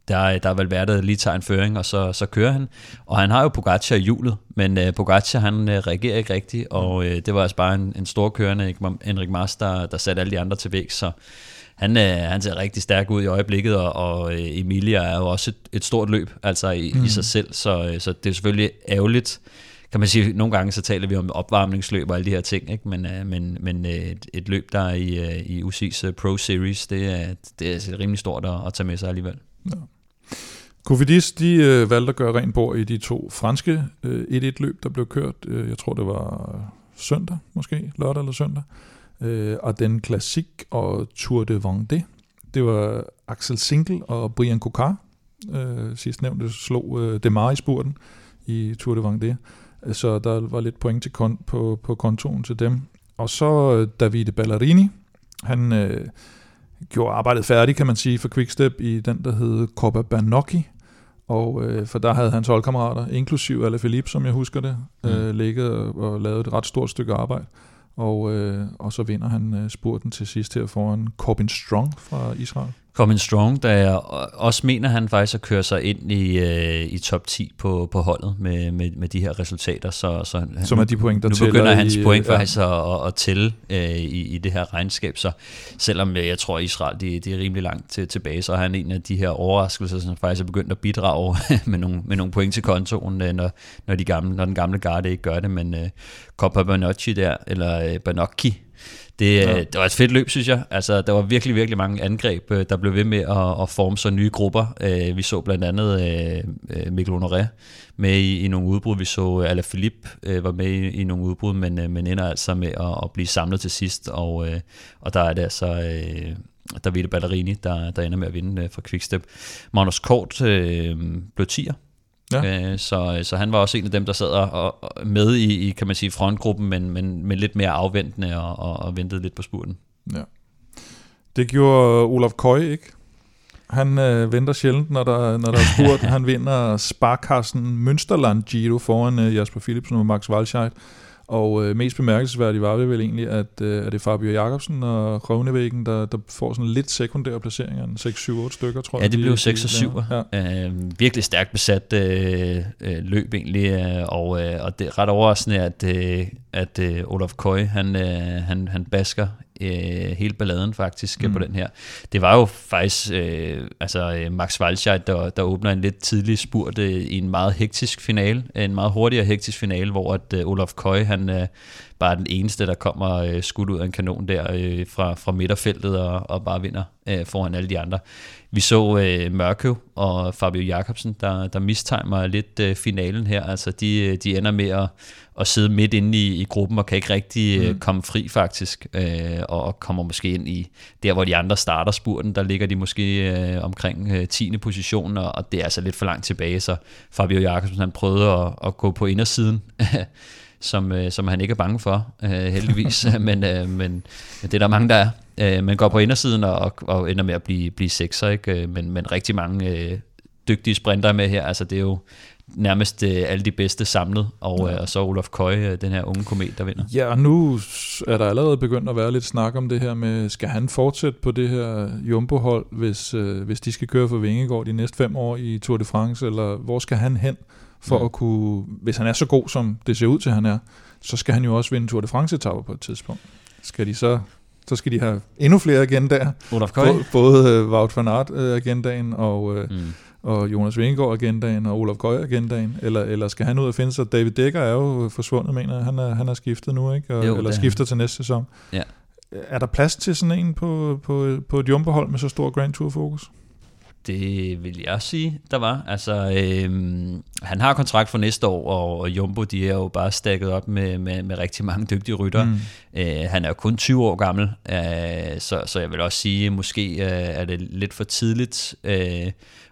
der, der vel været lige tager en føring, og så, så kører han. Og han har jo Pogacar i hjulet, men øh, Pogacar han øh, reagerer ikke rigtigt, og øh, det var altså bare en, en stor kørende Enrik Mars, der, der satte alle de andre til væk, så han, øh, han ser rigtig stærk ud i øjeblikket, og, og øh, Emilia er jo også et, et stort løb altså i, mm. i sig selv, så, øh, så det er selvfølgelig ærgerligt, kan man sige, nogle gange så taler vi om opvarmningsløb og alle de her ting, ikke? men, øh, men, men øh, et, et løb, der er i, øh, i UC's øh, Pro Series, det er, det er altså rimelig stort at, at tage med sig alligevel. Ja. Covidis, de øh, valgte at gøre rent bord i de to franske øh, 1-1-løb, der blev kørt. Øh, jeg tror, det var søndag, måske, lørdag eller søndag. Øh, og den Classic og Tour de Vendée. Det var Axel Sinkel og Brian Kokar. Øh, sidst nævnte slog øh, Demar i spurten i Tour de Vendée. Så der var lidt point til kon- på, på kontoen til dem. Og så øh, Davide Ballerini. Han øh, gjorde arbejdet færdigt, kan man sige, for Quickstep i den, der hed Coppa Bernocchi. Og øh, for der havde hans holdkammerater, inklusive alle Philippe, som jeg husker det, mm. øh, ligget og, og lavet et ret stort stykke arbejde. Og, øh, og så vinder han øh, spurten til sidst her foran Corbin Strong fra Israel. Corbin Strong, der jeg også mener, han faktisk har kørt sig ind i, øh, i top 10 på, på holdet med, med, med de her resultater. Så, så Som er de point, der nu begynder hans i, point faktisk ja. at, at tælle øh, i, i det her regnskab. Så selvom jeg tror, at Israel de, de er rimelig langt til, tilbage, så er han en af de her overraskelser, som faktisk er begyndt at bidrage (laughs) med nogle, med nogle point til kontoen, øh, når, når, de gamle, når den gamle garde ikke gør det. Men øh, Coppa Banocchi der, eller øh, Banocchi, det, ja. det var et fedt løb, synes jeg. Altså, der var virkelig, virkelig mange angreb, øh, der blev ved med at, at forme sig nye grupper. Øh, vi så blandt andet øh, Mikkel Honoré med i, i nogle udbrud. Vi så Alaphilippe var med i, i nogle udbrud, men, men ender altså med at, at blive samlet til sidst. Og, og der er det altså Davide Ballerini, der, der ender med at vinde fra Quickstep. Magnus Kort øh, blev 10'er Ja. Øh, så, så han var også en af dem, der sad og, og med i, i, kan man sige, frontgruppen, men, men, men lidt mere afventende og, og, og ventede lidt på spurten. Ja. Det gjorde Olaf Køj ikke. Han øh, venter sjældent, når der, når der er spurt. (laughs) han vinder Sparkassen Münsterland Giro foran øh, Jasper Philipsen og Max Walscheid. Og øh, mest bemærkelsesværdigt var det vel egentlig, at, øh, at det er Fabio Jacobsen og Krøvnevæggen, der, der får sådan lidt sekundære placeringer, 6-7-8 stykker, tror jeg. Ja, det blev 6 og 7. Ja. Øh, virkelig stærkt besat øh, øh, løb egentlig, øh, og, øh, og det er ret overraskende, at, øh, at øh, Olaf Køj, han, øh, han, han basker øh, hele balladen faktisk mm. på den her. Det var jo faktisk øh, altså øh, Max Walscheid, der, der åbner en lidt tidlig spurt øh, i en meget hektisk finale, en meget hurtigere hektisk finale, hvor at øh, Olaf Køj, han øh, bare er den eneste, der kommer øh, skudt ud af en kanon der øh, fra, fra midterfeltet og, og bare vinder øh, foran alle de andre. Vi så øh, Mørkøv og Fabio Jacobsen, der, der mistimer lidt øh, finalen her. Altså de, øh, de ender med at, at sidde midt inde i, i gruppen og kan ikke rigtig øh, mm. komme fri faktisk. Øh, og kommer måske ind i der, hvor de andre starter spurten. Der ligger de måske øh, omkring øh, 10. position, og, og det er altså lidt for langt tilbage. Så Fabio Jacobsen han prøvede at, at gå på indersiden (laughs) som, øh, som han ikke er bange for, øh, heldigvis. (laughs) men, øh, men det er der mange, der er. Øh, man går på indersiden og, og ender med at blive, blive sekser, ikke? Øh, men, men rigtig mange øh, dygtige sprinter med her. Altså det er jo nærmest øh, alle de bedste samlet, og, ja. øh, og så Olof Køj, øh, den her unge komet, der vinder. Ja, og nu er der allerede begyndt at være lidt snak om det her med, skal han fortsætte på det her Jumbo-hold, hvis, øh, hvis de skal køre for Vingegaard de næste fem år i Tour de France, eller hvor skal han hen? for ja. at kunne, hvis han er så god, som det ser ud til, han er, så skal han jo også vinde Tour de France-etapper på et tidspunkt. Skal de så, så skal de have endnu flere agendaer. Olaf Både, både uh, Wout van Aert uh, agendaen og, uh, mm. Og Jonas Vingegaard agendaen og Olaf Køj agendaen, eller, eller skal han ud og finde sig? David Dekker er jo forsvundet, mener jeg. Han er, han er skiftet nu, ikke? Og, jo, eller skifter til næste sæson. Ja. Er der plads til sådan en på, på, på et jumbohold med så stor Grand Tour fokus? Det vil jeg sige, der var. Altså, øhm, han har kontrakt for næste år, og, Jumbo de er jo bare stakket op med, med, med rigtig mange dygtige rytter. Mm. Øh, han er kun 20 år gammel, øh, så, så jeg vil også sige, måske øh, er det lidt for tidligt øh,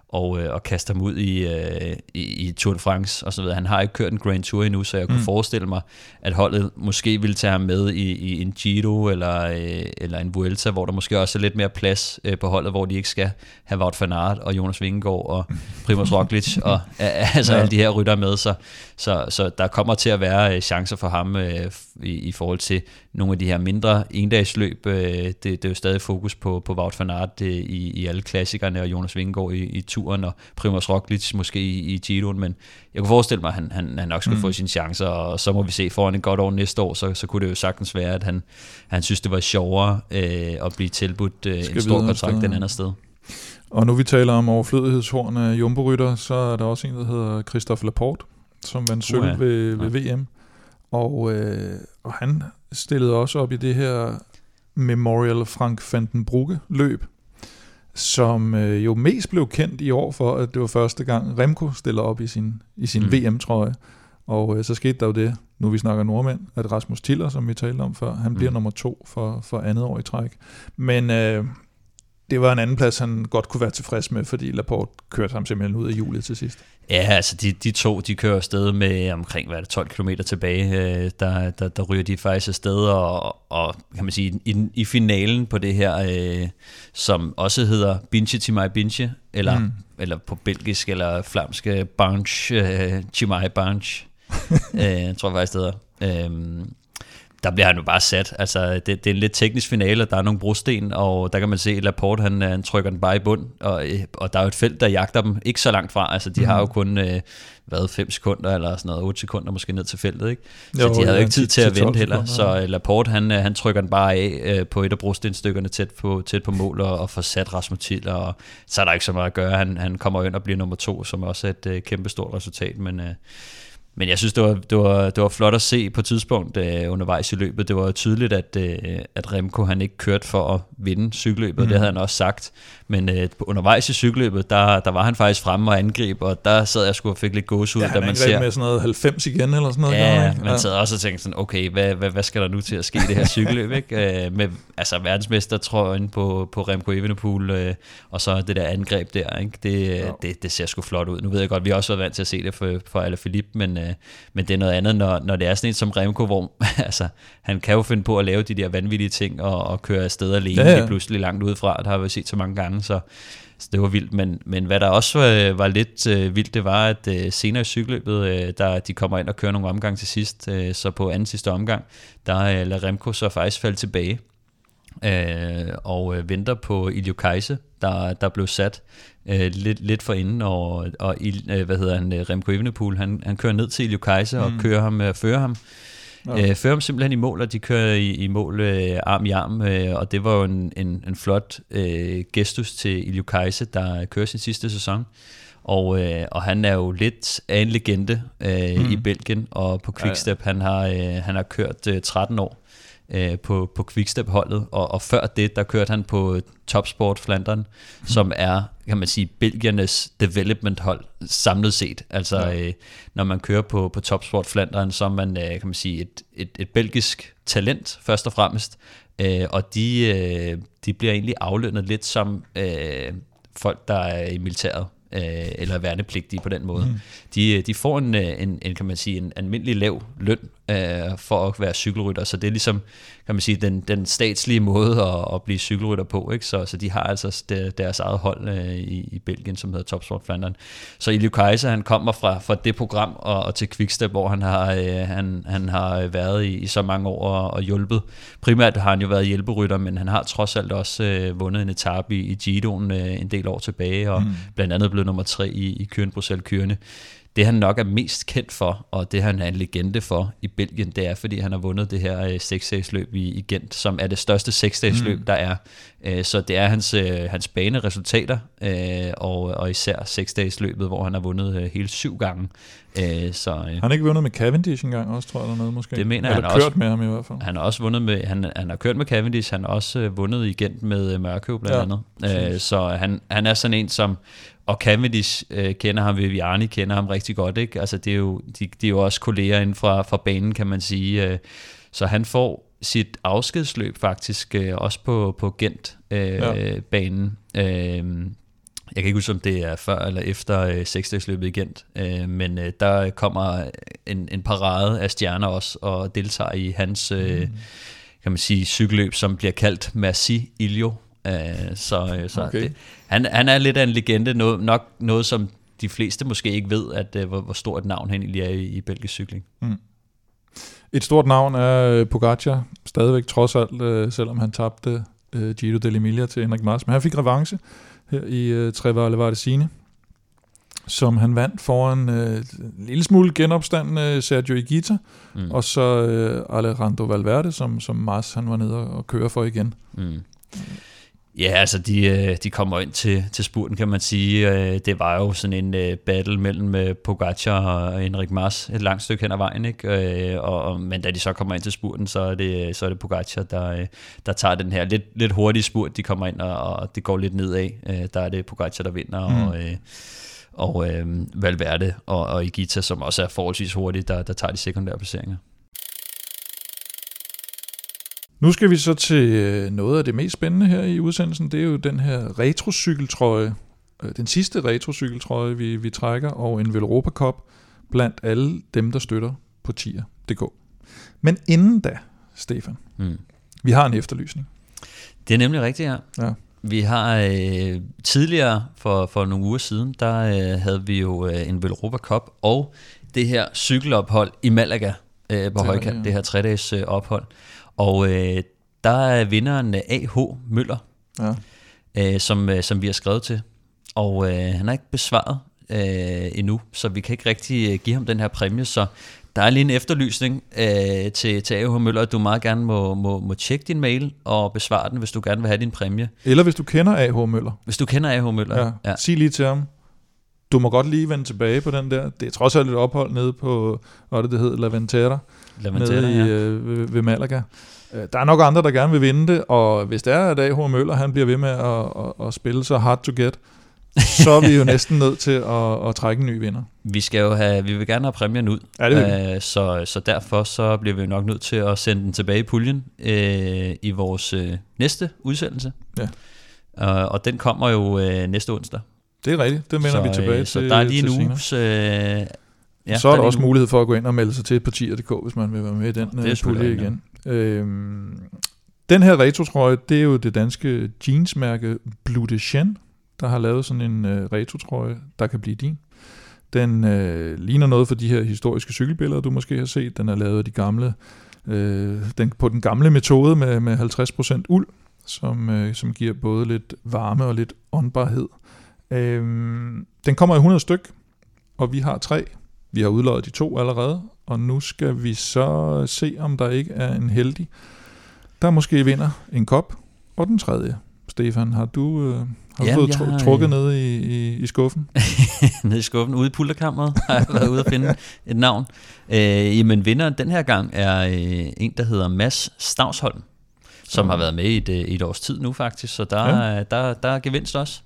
og, øh, og kaste ham ud i, øh, i, i Tour de France og så videre. Han har ikke kørt en Grand Tour endnu, så jeg kunne mm. forestille mig, at holdet måske ville tage ham med i, i en Giro eller, øh, eller en Vuelta, hvor der måske også er lidt mere plads øh, på holdet, hvor de ikke skal have Wout van Aert og Jonas Vingegaard og Primoz Roglic (laughs) og altså ja. alle de her rytter med. Så, så, så der kommer til at være øh, chancer for ham øh, i, i forhold til nogle af de her mindre endagsløb. Øh, det, det er jo stadig fokus på, på Wout van Aert øh, i, i alle klassikerne og Jonas Vingegaard i, i turen, og Primoz Roglic måske i, i Giroen, men jeg kunne forestille mig, at han, han, han nok skulle mm. få sine chancer, og så må vi se foran en godt år næste år, så, så kunne det jo sagtens være, at han, han synes, det var sjovere øh, at blive tilbudt øh, en stor kontrakt den anden sted. Og nu vi taler om overflødighedshorn af jumbo så er der også en, der hedder Christophe Laporte, som vandt sølv uh, ved, ved ja. VM. Og, øh, og han stillede også op i det her Memorial Frank van den Brugge løb, som øh, jo mest blev kendt i år for, at det var første gang Remco stiller op i sin, i sin mm. VM-trøje. Og øh, så skete der jo det, nu vi snakker nordmænd, at Rasmus Tiller, som vi talte om før, han bliver mm. nummer to for, for andet år i træk. Men øh, det var en anden plads, han godt kunne være tilfreds med, fordi Laporte kørte ham simpelthen ud af hjulet til sidst. Ja, altså de, de to, de kører afsted med omkring hvad er det, 12 km tilbage. Øh, der, der, der ryger de faktisk afsted, og, og kan man sige, i, i finalen på det her, øh, som også hedder Binche Timai Binche, eller, mm. eller på belgisk eller flamsk, Banche øh, Timai Banche, (laughs) øh, tror jeg faktisk det hedder. Øh, der bliver han jo bare sat. Altså, det, det er en lidt teknisk finale, der er nogle brosten, og der kan man se, at Laporte han, han trykker den bare i bund, og, og der er jo et felt, der jagter dem ikke så langt fra. Altså, de mm. har jo mhm. kun, øh, hvad, 5 sekunder, eller sådan noget, 8 sekunder måske ned til feltet, ikke? Så jo, de havde jo ikke tid til at vente heller. Så øh, Laporte, han, øh, han trykker den bare af øh, på et af brostenstykkerne tæt på, tæt på mål, og, og får sat Rasmus til, og så er der ikke så meget at gøre. Han, han kommer ind og bliver nummer to, som også er et øh, kæmpe stort resultat, men... Øh, men jeg synes, det var, det var, det var flot at se på tidspunkt uh, undervejs i løbet. Det var tydeligt, at, uh, at Remco han ikke kørte for at vinde cykelløbet, mm. det havde han også sagt. Men uh, undervejs i cykelløbet, der, der var han faktisk fremme og angreb, og der sad jeg sgu og fik lidt gås ud, ja, da man ser... med sådan noget 90 igen, eller sådan noget. Ja, ja. man sad også og tænkte sådan, okay, hvad, hvad, hvad skal der nu til at ske i det her cykelløb? ikke? Uh, med altså, verdensmester trøjen på, på Remco Evenepoel, uh, og så det der angreb der, ikke? Det, det, det ser sgu flot ud. Nu ved jeg godt, vi har også været vant til at se det for, for Alaphilippe, men, uh, men det er noget andet, når, når det er sådan en som Remco, hvor (laughs) altså, han kan jo finde på at lave de der vanvittige ting og, og køre afsted alene ja, ja. pludselig langt udefra. Det har vi set så mange gange, så, så det var vildt. Men, men hvad der også var, var lidt øh, vildt, det var, at øh, senere i cykelløbet, øh, der de kommer ind og kører nogle omgang til sidst, øh, så på anden sidste omgang, der øh, lader Remco så faktisk falde tilbage øh, og øh, venter på Ilio Kajse, der, der blev sat øh, lidt, lidt for inden, og, og øh, hvad hedder han, Remco Evenepoel, han, han kører ned til Ilio Kajse mm. og kører ham, øh, fører ham. Ja. Øh, fører ham simpelthen i mål, og de kører i, i mål øh, arm i arm, øh, og det var jo en, en, en flot øh, gestus til Ilio Kajse, der kører sin sidste sæson. Og, øh, og han er jo lidt af en legende øh, mm. i Belgien, og på Quickstep, ja. han har, øh, han har kørt øh, 13 år øh, på, på Quickstep-holdet, og, og før det, der kørte han på Topsport Flandern, mm. som er, kan man sige, Belgiernes development-hold samlet set. Altså, ja. øh, når man kører på, på Topsport Flandern, så er man, øh, kan man sige, et, et, et belgisk talent, først og fremmest, øh, og de, øh, de bliver egentlig aflønnet lidt som øh, folk, der er i militæret øh, eller værnepligtige på den måde. Mm. De, de får en, øh, en, en, kan man sige, en almindelig lav løn øh, for at være cykelrytter, så det er ligesom, kan man sige, den, den statslige måde at, at blive cykelrytter på, ikke? Så, så de har altså deres eget hold øh, i, i Belgien, som hedder Topsport Flandern. Så Ilio Kaiser, han kommer fra, fra det program og, og til Quickstep, hvor han har, øh, han, han har været i, i så mange år og, og hjulpet. Primært har han jo været hjælperytter, men han har trods alt også øh, vundet en etape i, i Gidoen øh, en del år tilbage, og mm. blandt andet blevet nummer tre i, i Køren Bruxelles Kørende det han nok er mest kendt for, og det han er en legende for i Belgien, det er, fordi han har vundet det her øh, seksdagsløb i, i Gent, som er det største seksdagsløb, mm. der er. Øh, så det er hans, øh, hans baneresultater, og, og især seksdagsløbet, hvor han har vundet hele syv gange. Så, han har ikke vundet med Cavendish engang også, tror jeg, eller noget måske? Det mener Eller han kørt også, med ham i hvert fald. Han har også vundet med, han, han har kørt med Cavendish, han har også vundet i Gent med Mørkøv blandt ja, andet. Så han, han er sådan en, som og Cavendish øh, kender ham, Viviani kender ham rigtig godt, ikke? Altså det er jo, de, de er jo også kolleger inden fra, fra banen, kan man sige. Øh, så han får sit afskedsløb faktisk øh, også på, på Gent-banen. Øh, ja. øh, jeg kan ikke huske, om det er før eller efter øh, seksdagsløbet i Gent, øh, men øh, der kommer en, en parade af stjerner også og deltager i hans, øh, mm. kan man sige, cykelløb, som bliver kaldt Merci Ilio, Øh, så øh, så okay. det, han, han er lidt af en legende, noget, nok noget, som de fleste måske ikke ved, at øh, hvor, hvor stort et navn han egentlig er i, i belgisk cykling. Mm. Et stort navn er Pogacar, stadigvæk trods alt, selvom han tabte Giro dell'Emilia til Henrik Mars. Men han fik revanche her i uh, Trevor Levardesine. som han vandt foran øh, en lille smule genopstand øh, Sergio Higuita, mm. og så øh, Alejandro Valverde, som, som Mars han var nede og køre for igen. Mm. Ja, altså de, øh, de kommer ind til, til spurten, kan man sige. Øh, det var jo sådan en battle mellem Pogacar og Henrik Mars et langt stykke hen ad vejen, ikke? Og, men da de så kommer ind til spurten, så er det, så er det Pogacar, der, der tager den her lidt, lidt hurtige spurt. De kommer ind, og, og det går lidt nedad. Der er det Pogacar, der vinder, mm. og, og øh, Valverde og, og Igita, som også er forholdsvis hurtige, der, der tager de sekundære placeringer. Nu skal vi så til øh, noget af det mest spændende her i udsendelsen. Det er jo den her retrocykeltrøje. Øh, den sidste retrocykeltrøje, vi, vi trækker, og en Velropa Cup blandt alle dem, der støtter på tier.dk. Men inden da, Stefan, mm. vi har en efterlysning. Det er nemlig rigtigt, ja. ja. Vi har øh, tidligere, for, for nogle uger siden, der øh, havde vi jo øh, en Velropa Cup og det her cykelophold i Malaga øh, på højkant, det her tre-dages øh, ophold. Og øh, der er vinderen A.H. Møller, ja. øh, som, øh, som vi har skrevet til. Og øh, han har ikke besvaret øh, endnu, så vi kan ikke rigtig øh, give ham den her præmie. Så der er lige en efterlysning øh, til, til A.H. Møller, at du meget gerne må, må, må tjekke din mail og besvare den, hvis du gerne vil have din præmie. Eller hvis du kender A.H. Møller. Hvis du kender A.H. Møller, ja. ja. Sig lige til ham, du må godt lige vende tilbage på den der. Det er trods alt et ophold nede på, hvad det, det hedder, La Ventera, Laventera nede i, ja. øh, ved, ved Malaga. Øh, der er nok andre, der gerne vil vinde det, og hvis det er, at A.H. Møller han bliver ved med at, at, at spille så hard to get, så er vi jo (laughs) næsten nødt til at, at trække en ny vinder. Vi skal jo have, vi vil gerne have præmien ud, ja, det vil. Uh, så, så derfor så bliver vi nok nødt til at sende den tilbage i puljen uh, i vores uh, næste udsendelse. Ja. Uh, og den kommer jo uh, næste onsdag. Det er rigtigt, det vender vi tilbage så til Så der er lige en uges... Uh, ja, så er der, der også mulighed for at gå ind og melde sig til partier.dk, hvis man vil være med i den det pulje igen. Øhm, den her retrotrøje, det er jo det danske jeansmærke Blue de Chen, der har lavet sådan en øh, retrotrøje, der kan blive din. Den øh, ligner noget for de her historiske cykelbilleder, du måske har set. Den er lavet af de gamle, øh, den, på den gamle metode med, med 50% uld, som, øh, som giver både lidt varme og lidt åndbarhed. Øh, den kommer i 100 styk, og vi har tre. Vi har udløjet de to allerede, og nu skal vi så se, om der ikke er en heldig, der måske vinder en kop, og den tredje. Stefan, har du, øh, har du fået tr- trukket øh, ned i, i, i skuffen? (laughs) ned i skuffen, ude i pulterkammeret, har jeg været ude at finde et navn. Øh, jamen vinderen den her gang er øh, en, der hedder Mads Stavsholm, som ja. har været med i et, et års tid nu faktisk, så der, ja. der, der er gevinst også.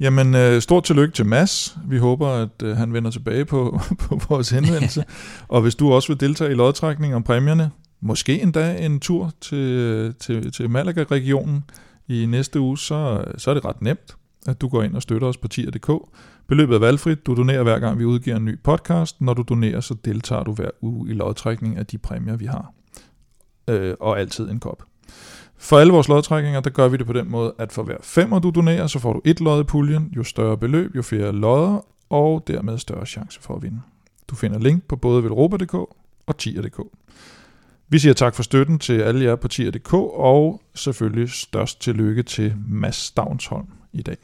Jamen, øh, stort tillykke til Mads. Vi håber, at øh, han vender tilbage på, (laughs) på vores henvendelse. (laughs) og hvis du også vil deltage i lodtrækning om præmierne, måske endda en tur til, til, til Malaga-regionen i næste uge, så, så er det ret nemt, at du går ind og støtter os på tier.dk. Beløbet er valgfrit. Du donerer hver gang, vi udgiver en ny podcast. Når du donerer, så deltager du hver uge i lodtrækning af de præmier, vi har. Øh, og altid en kop. For alle vores lodtrækninger, der gør vi det på den måde, at for hver femmer du donerer, så får du et lod i puljen. Jo større beløb, jo flere lodder, og dermed større chance for at vinde. Du finder link på både velropa.dk og tier.dk. Vi siger tak for støtten til alle jer på tier.dk, og selvfølgelig størst tillykke til Mads Stavnsholm i dag.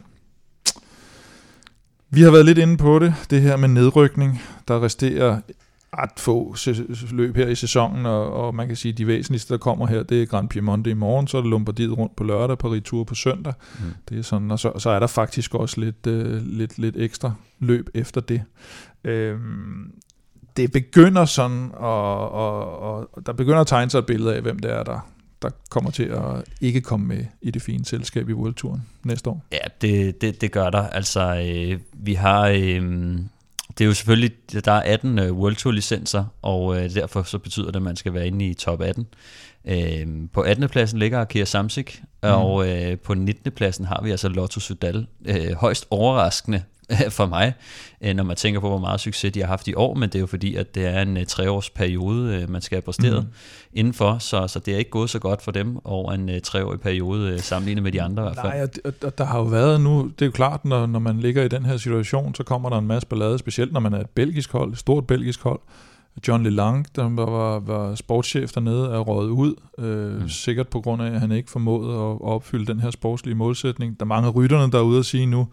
Vi har været lidt inde på det, det her med nedrykning. Der resterer ret få løb her i sæsonen, og, og man kan sige, at de væsentligste, der kommer her, det er Grand Piemonte i morgen, så er det Lombardiet rundt på lørdag, Paris Tour på søndag. Mm. Det er sådan, og så, så er der faktisk også lidt, øh, lidt, lidt ekstra løb efter det. Øhm, det begynder sådan, og, og, og der begynder at tegne sig et billede af, hvem det er, der, der kommer til at ikke komme med i det fine selskab i World Touren næste år. Ja, det, det, det gør der. Altså, øh, vi har... Øh, det er jo selvfølgelig, der er 18 uh, World Tour licenser, og uh, derfor så betyder det, at man skal være inde i top 18. Uh, øhm, på 18. pladsen ligger Akira Samsic, mm. og uh, på 19. pladsen har vi altså Lotto Sudal. Uh, højst overraskende (laughs) for mig, når man tænker på, hvor meget succes de har haft i år, men det er jo fordi, at det er en treårs periode, man skal have præsteret mm. indenfor, så, så det er ikke gået så godt for dem over en treårig periode sammenlignet med de andre i hvert fald. Nej, og, og der har jo været nu, det er jo klart, når, når man ligger i den her situation, så kommer der en masse ballade, specielt når man er et belgisk hold, et stort belgisk hold, John LeLang, der var, var sportschef dernede, er røget ud, øh, mm. sikkert på grund af, at han ikke formåede at opfylde den her sportslige målsætning. Der er mange rytterne, der er ude at sige nu, øh,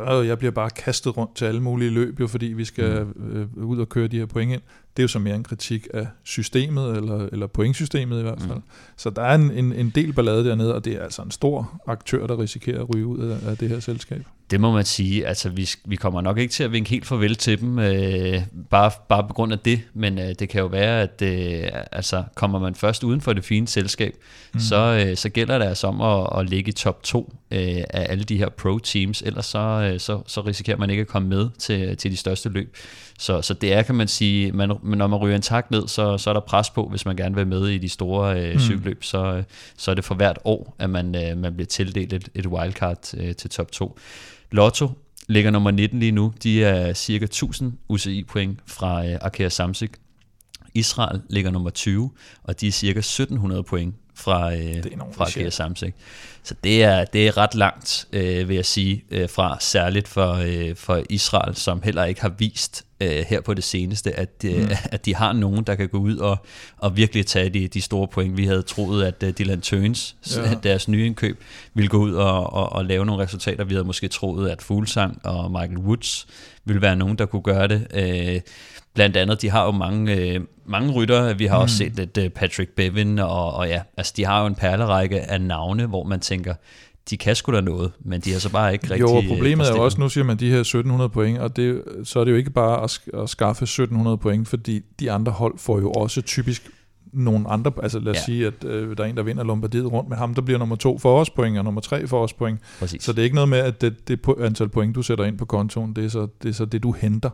jeg bliver bare kastet rundt til alle mulige løb, jo, fordi vi skal øh, ud og køre de her point ind. Det er jo så mere en kritik af systemet, eller, eller pointsystemet i hvert fald. Mm. Så der er en, en, en del ballade dernede, og det er altså en stor aktør, der risikerer at ryge ud af, af det her selskab. Det må man sige. Altså, vi, vi kommer nok ikke til at vinke helt farvel til dem, øh, bare, bare på grund af det, men øh, det kan jo være, at øh, altså, kommer man først uden for det fine selskab, mm. så, øh, så gælder det altså om at, at ligge i top 2 øh, af alle de her pro-teams, ellers så, øh, så, så risikerer man ikke at komme med til, til de største løb. Så, så det er, kan man sige, man, når man ryger en tak ned, så, så er der pres på, hvis man gerne vil med i de store øh, mm. cykelløb, så, så er det for hvert år, at man, øh, man bliver tildelt et, et wildcard øh, til top 2. Lotto ligger nummer 19 lige nu. De er cirka 1000 UCI-point fra øh, Arkea Samsic. Israel ligger nummer 20, og de er cirka 1700 point fra, øh, fra Arkea Samsic. Så det er, det er ret langt, øh, vil jeg sige, øh, fra særligt for, øh, for Israel, som heller ikke har vist øh, her på det seneste, at, øh, mm. (laughs) at de har nogen, der kan gå ud og, og virkelig tage de, de store point. Vi havde troet, at uh, Dylan Tøns, ja. (laughs) deres nye indkøb, ville gå ud og, og, og lave nogle resultater. Vi havde måske troet, at Fuglsang og Michael Woods ville være nogen, der kunne gøre det. Øh, blandt andet, de har jo mange, øh, mange rytter. Vi har mm. også set lidt uh, Patrick Bevin, og, og ja, altså de har jo en perlerække af navne, hvor man tænker, de kan sgu da noget, men de har så bare ikke rigtig... Jo, og problemet er jo også, nu siger man de her 1700 point, og det, så er det jo ikke bare at, at skaffe 1700 point, fordi de andre hold får jo også typisk nogle andre, altså lad os ja. sige, at øh, der er en, der vinder Lombardiet rundt med ham, der bliver nummer to for os point, og nummer tre for os point. Præcis. Så det er ikke noget med, at det, det antal point, du sætter ind på kontoen, det er så det, er så det du henter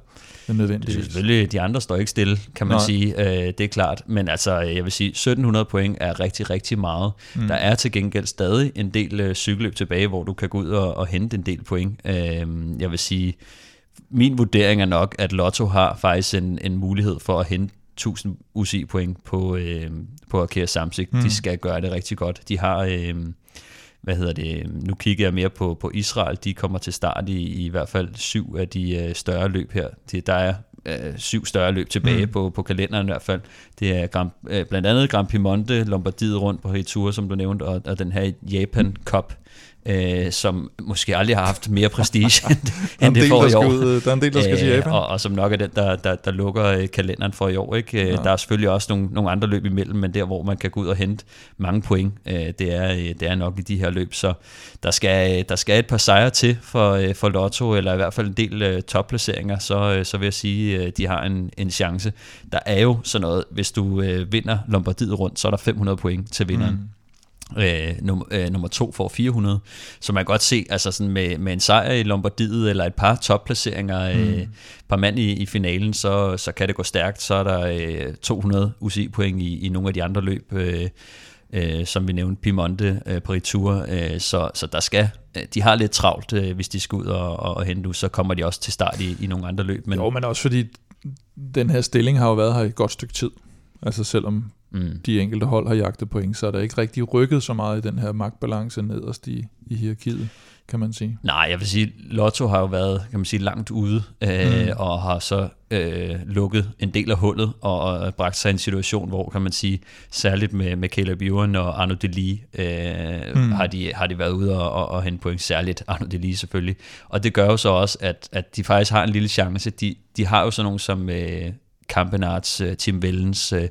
nødvendigvis. Det selvfølgelig, de andre står ikke stille, kan man Nej. sige, øh, det er klart, men altså, jeg vil sige, 1700 point er rigtig, rigtig meget. Mm. Der er til gengæld stadig en del øh, cykelløb tilbage, hvor du kan gå ud og, og hente en del point. Øh, jeg vil sige, min vurdering er nok, at Lotto har faktisk en, en mulighed for at hente 1000 UCI-point på, øh, på Arkea Samsic. Mm. De skal gøre det rigtig godt. De har, øh, hvad hedder det, nu kigger jeg mere på, på Israel. De kommer til start i, i hvert fald syv af de øh, større løb her. Det, der er øh, syv større løb tilbage mm. på, på kalenderen i hvert fald. Det er Grand, øh, blandt andet Grand Piemonte, Lombardiet rundt på Tour, som du nævnte, og, og den her Japan Cup, øh, som måske aldrig har haft mere prestige (laughs) end, end det får i år. Ud, der er en del, der skal til Japan. Og, og som nok er den, der, der, der lukker øh, kalenderen for i år. Ikke? Øh, ja. Der er selvfølgelig også nogle, nogle andre løb imellem, men der, hvor man kan gå ud og hente mange point, øh, det, er, det er nok i de her løb. Så der skal, der skal et par sejre til for, for Lotto, eller i hvert fald en del topplaceringer, så, så vil jeg sige, de har en, en chance. Der er jo sådan noget, hvis du vinder Lombardiet rundt, så er der 500 point til vinderen. Mm. Øh, num, øh, nummer to får 400. Så man kan godt se, altså sådan med, med en sejr i Lombardiet, eller et par topplaceringer, mm. øh, par mand i, i finalen, så, så kan det gå stærkt. Så er der øh, 200 UCI-point i, i nogle af de andre løb, øh, øh, som vi nævnte, Piemonte, øh, Paris Tour. Øh, så, så der skal, øh, de har lidt travlt, øh, hvis de skal ud og, og, og hente så kommer de også til start i, i nogle andre løb. Men... Jo, men også fordi den her stilling har jo været her i et godt stykke tid. Altså selvom mm. de enkelte hold har jagtet point, så er der ikke rigtig rykket så meget i den her magtbalance nederst i, i hierarkiet, kan man sige. Nej, jeg vil sige, Lotto har jo været kan man sige, langt ude, øh, mm. og har så øh, lukket en del af hullet, og, og bragt sig i en situation, hvor kan man sige, særligt med, med Caleb Ewan og Arno Delis, øh, mm. har, de, har de været ude og, og, og hente point, særligt Arno Delis selvfølgelig. Og det gør jo så også, at, at de faktisk har en lille chance. De, de har jo sådan nogle som øh, Campenarts, øh, Tim Vellens, øh,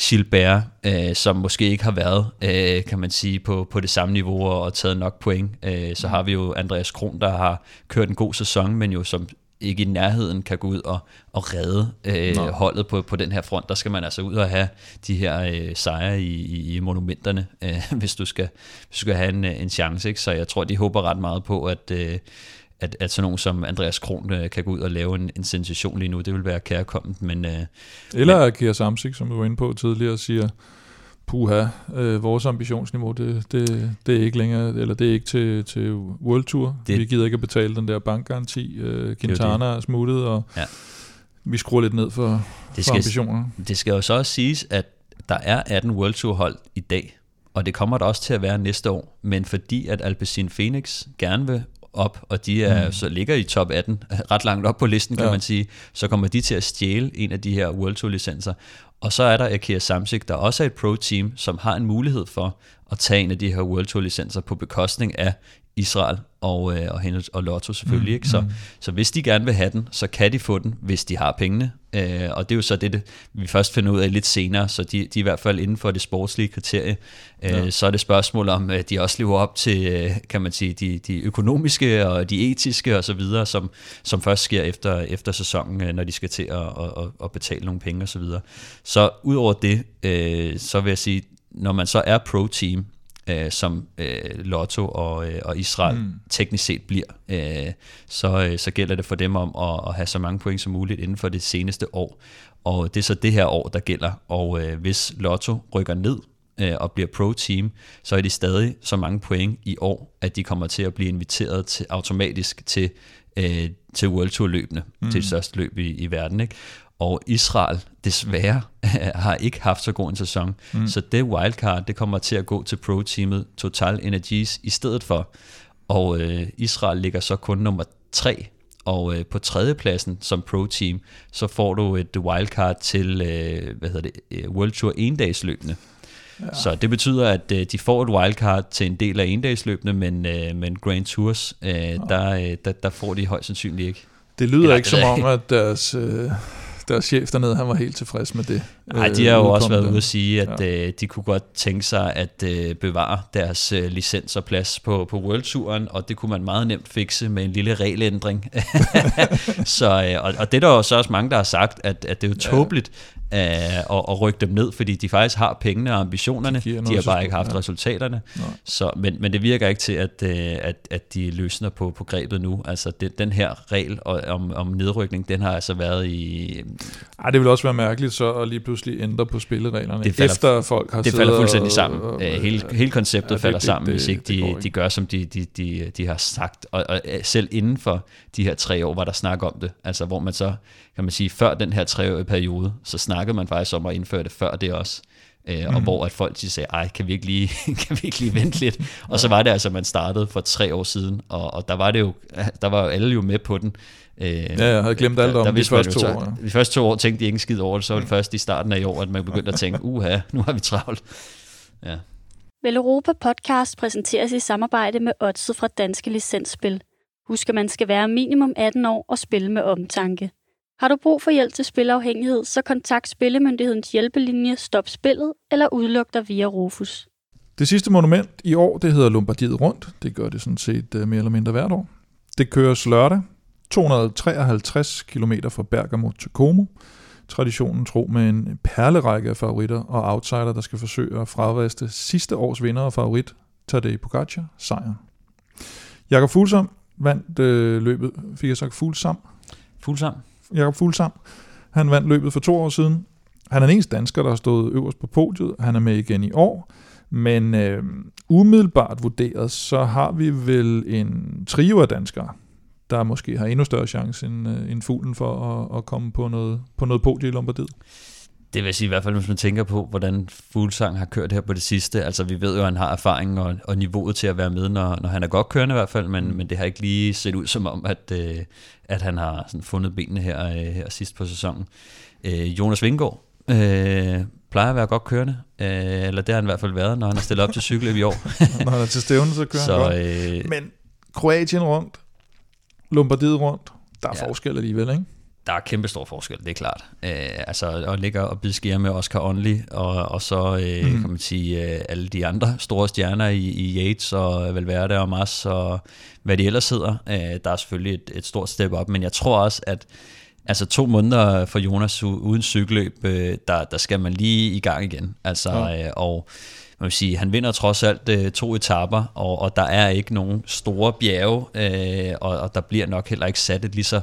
Gilbert, øh, som måske ikke har været, øh, kan man sige, på, på det samme niveau og, og taget nok point. Øh, så har vi jo Andreas Kron, der har kørt en god sæson, men jo som ikke i nærheden kan gå ud og, og redde øh, holdet på, på den her front. Der skal man altså ud og have de her øh, sejre i, i, i monumenterne, øh, (laughs) hvis, du skal, hvis du skal have en, en chance. Ikke? Så jeg tror, de håber ret meget på, at... Øh, at, at sådan nogen som Andreas Kron øh, kan gå ud og lave en, en sensation lige nu. Det vil være kærkommet, men... Øh, Eller men, Kira Samsik, som du var inde på tidligere, siger, puha, øh, vores ambitionsniveau, det, det, det er ikke længere, eller det er ikke til, til World Tour. Det, vi gider ikke at betale den der bankgaranti. Øh, Quintana er smuttet, og ja. vi skruer lidt ned for, det skal, for ambitioner. Det skal jo så også siges, at der er 18 World Tour hold i dag, og det kommer der også til at være næste år, men fordi at Alpecin Phoenix gerne vil op, og de er, mm. så ligger i top 18, (laughs) ret langt op på listen, kan ja. man sige, så kommer de til at stjæle en af de her World Tour licenser. Og så er der Akira Samsic, der også er et pro-team, som har en mulighed for at tage en af de her World Tour licenser på bekostning af Israel og, øh, og, Hennes, og Lotto selvfølgelig. Mm, ikke? Så, mm. så hvis de gerne vil have den, så kan de få den, hvis de har pengene. Øh, og det er jo så det, det, vi først finder ud af lidt senere, så de, de er i hvert fald inden for det sportslige kriterie. Øh, ja. Så er det spørgsmål om, at de også lever op til, øh, kan man sige, de, de økonomiske og de etiske og så videre, som, som først sker efter, efter sæsonen, øh, når de skal til at, at, at betale nogle penge og så videre. Så udover det, øh, så vil jeg sige, når man så er pro-team, øh, som øh, Lotto og, øh, og Israel mm. teknisk set bliver, øh, så, øh, så gælder det for dem om at, at have så mange point som muligt inden for det seneste år. Og det er så det her år, der gælder. Og øh, hvis Lotto rykker ned øh, og bliver pro-team, så er de stadig så mange point i år, at de kommer til at blive inviteret til automatisk til, øh, til World Tour løbende, mm. til det største løb i, i verden. Ikke? Og Israel desværre (laughs) har ikke haft så god en sæson. Mm. Så det wildcard, det kommer til at gå til pro-teamet Total Energies i stedet for. Og øh, Israel ligger så kun nummer tre, og øh, på tredjepladsen som pro-team, så får du et wildcard til øh, hvad hedder det, øh, World Tour endagsløbende. Ja. Så det betyder, at øh, de får et wildcard til en del af endagsløbende, men, øh, men Grand Tours, øh, ja. der, øh, der, der får de højst sandsynligt ikke. Det lyder Eller, ikke som om, at deres... Øh deres chef dernede, han var helt tilfreds med det. Nej, de har jo øh, også været ude at sige, at ja. øh, de kunne godt tænke sig at øh, bevare deres øh, licens og plads på, på World Touren, og det kunne man meget nemt fikse med en lille regelændring. (laughs) så, øh, og, og det er der jo så også mange, der har sagt, at, at det er jo tåbeligt, at, at rykke dem ned, fordi de faktisk har pengene og ambitionerne, de, de har bare ikke haft ja. resultaterne. Så, men, men det virker ikke til, at, øh, at, at de løsner på, på grebet nu. Altså det, den her regel om, om nedrykning, den har altså været i... Ej, det vil også være mærkeligt så at lige pludselig ændre på spillereglerne, det falder, efter folk har Det falder fuldstændig sammen. Og, og, hele, hele konceptet ja, falder det, sammen, det, hvis ikke de, de gør, som de, de, de, de har sagt. Og, og selv inden for de her tre år var der snak om det. Altså hvor man så, kan man sige, før den her treårige periode, så snakkede man faktisk om at indføre det før det også. Øh, mm. Og hvor at folk de sagde, ej, kan vi ikke lige, (laughs) kan vi ikke lige vente lidt? Og så var det altså, man startede for tre år siden, og, og der var det jo, der var jo alle jo med på den. Øh, ja, jeg havde glemt alt om der, de første to år. Ja. De første to år tænkte de ikke skid over det, så var det først i starten af i år, at man begyndte at tænke, (laughs) uha, nu har vi travlt. Ja. Vel Europa Podcast præsenteres i samarbejde med Odset fra Danske Licensspil. Husk, at man skal være minimum 18 år og spille med omtanke. Har du brug for hjælp til spilafhængighed, så kontakt Spillemyndighedens hjælpelinje Stop Spillet eller udluk dig via Rufus. Det sidste monument i år, det hedder Lombardiet Rundt. Det gør det sådan set uh, mere eller mindre hvert år. Det køres lørdag, 253 km fra Bergamo til Como. Traditionen tro med en perlerække af favoritter og outsider, der skal forsøge at fravriste sidste års vinder og favorit, Tadej Pogacar, sejren. Jakob Fuglsam vandt øh, løbet, fik jeg sagt Fuglsam? Fuglsam. Jakob Fuglsam. Han vandt løbet for to år siden. Han er den eneste dansker, der har stået øverst på podiet. Han er med igen i år. Men øh, umiddelbart vurderet, så har vi vel en trio af danskere, der måske har endnu større chance end, øh, end fuglen for at, at komme på noget, på noget podie i Lombardiet. Det vil sige i hvert fald, hvis man tænker på, hvordan Fuglsang har kørt her på det sidste. Altså vi ved jo, at han har erfaring og, og niveauet til at være med, når, når han er godt kørende i hvert fald, men, mm. men det har ikke lige set ud som om, at, øh, at han har sådan fundet benene her, øh, her sidst på sæsonen. Øh, Jonas Vingård øh, plejer at være godt kørende, øh, eller det har han i hvert fald været, når han er stillet op til cykel i år. (laughs) når han er til stævne, så kører så, han godt. Øh, men Kroatien rundt, Lombardiet rundt, der er ja. forskel alligevel, ikke? Der er kæmpe stor forskel, det er klart. Øh, altså at ligge og bide skære med Oscar Only, og, og så øh, mm. kan man sige øh, alle de andre store stjerner i, i Yates og Valverde og Mas og hvad de ellers hedder. Øh, der er selvfølgelig et, et stort step op, men jeg tror også, at altså to måneder for Jonas uden cykelløb, øh, der, der skal man lige i gang igen. Altså, ja. øh, og man vil sige, han vinder trods alt øh, to etapper, og, og der er ikke nogen store bjerge, øh, og, og der bliver nok heller ikke sat et lige så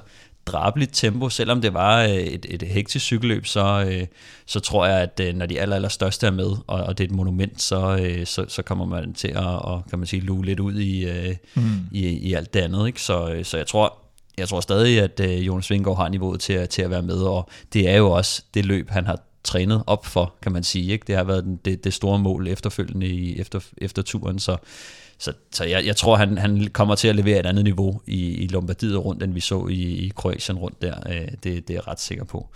drabeligt tempo, selvom det var øh, et, et hektisk cykelløb, så, øh, så tror jeg, at øh, når de aller, aller største er med, og, og det er et monument, så, så, så kommer man til at og, kan man sige, luge lidt ud i, mm. i, i alt det andet. Ikke? Så, så jeg tror, jeg tror stadig, at Jonas Vingård har niveauet til, til at være med, og det er jo også det løb, han har trænet op for, kan man sige. Ikke? Det har været den, det, det store mål efterfølgende i, efter, efter turen, så så, så jeg, jeg tror, han, han kommer til at levere et andet niveau i, i Lombardiet rundt, end vi så i, i Kroatien rundt der. Øh, det, det er jeg ret sikker på.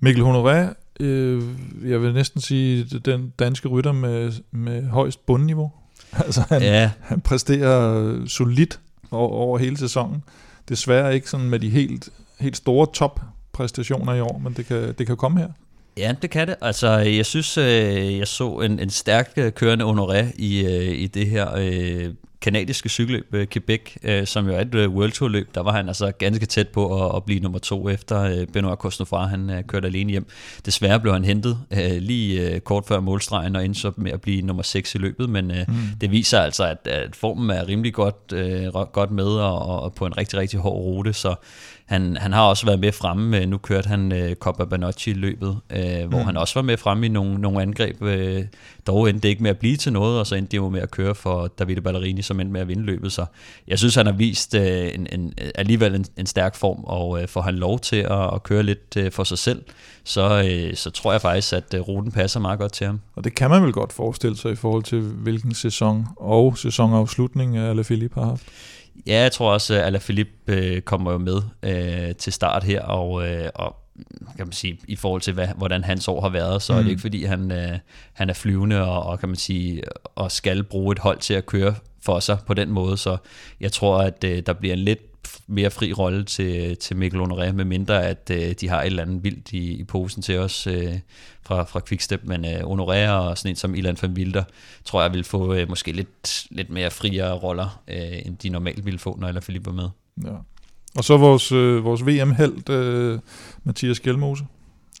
Mikkel Honoré, øh, jeg vil næsten sige, den danske rytter med, med højst bundniveau. (laughs) Altså, han, Ja, han præsterer solidt over, over hele sæsonen. Desværre ikke sådan med de helt, helt store top-præstationer i år, men det kan, det kan komme her. Ja, det kan det. Altså, jeg synes, øh, jeg så en, en stærk øh, kørende honoré i, øh, i det her øh, kanadiske cykelløb, øh, Quebec, øh, som jo er et øh, World Tour løb. Der var han altså ganske tæt på at, at blive nummer to efter øh, Benoit Cosnefroid, han øh, kørte alene hjem. Desværre blev han hentet øh, lige øh, kort før målstregen og endte så med at blive nummer 6 i løbet, men øh, mm. det viser altså, at, at formen er rimelig godt, øh, godt med og, og på en rigtig, rigtig hård rute, så han, han har også været med fremme. Øh, Nu kørte han øh, Coppa Banocchi løbet, øh, hvor mm. han også var med fremme i nogle, nogle angreb. Øh, dog endte det ikke med at blive til noget, og så endte de jo med at køre for Davide Ballerini, som endte med at vinde løbet. Så jeg synes, han har vist øh, en, en, alligevel en, en stærk form, og øh, får han lov til at, at køre lidt øh, for sig selv, så, øh, så tror jeg faktisk, at øh, ruten passer meget godt til ham. Og det kan man vel godt forestille sig i forhold til, hvilken sæson og sæsonafslutning Alaphilippe har haft. Ja, jeg tror også, at Alaphilippe øh, kommer jo med øh, til start her, og, øh, og kan man sige, i forhold til, hvad, hvordan hans år har været, så mm. er det ikke fordi, han, øh, han er flyvende og, og, kan man sige, og skal bruge et hold til at køre for sig på den måde, så jeg tror, at øh, der bliver en lidt mere fri rolle til, til Mikkel Honoré, med mindre at øh, de har et eller andet vildt i, i posen til os øh, fra, fra Quickstep, men øh, Honoré og sådan en som Ilan van Wilder, tror jeg vil få øh, måske lidt, lidt mere friere roller, øh, end de normalt ville få, når Alaphilippe var med. Ja. Og så vores, øh, vores VM-held, øh, Mathias Gjelmose.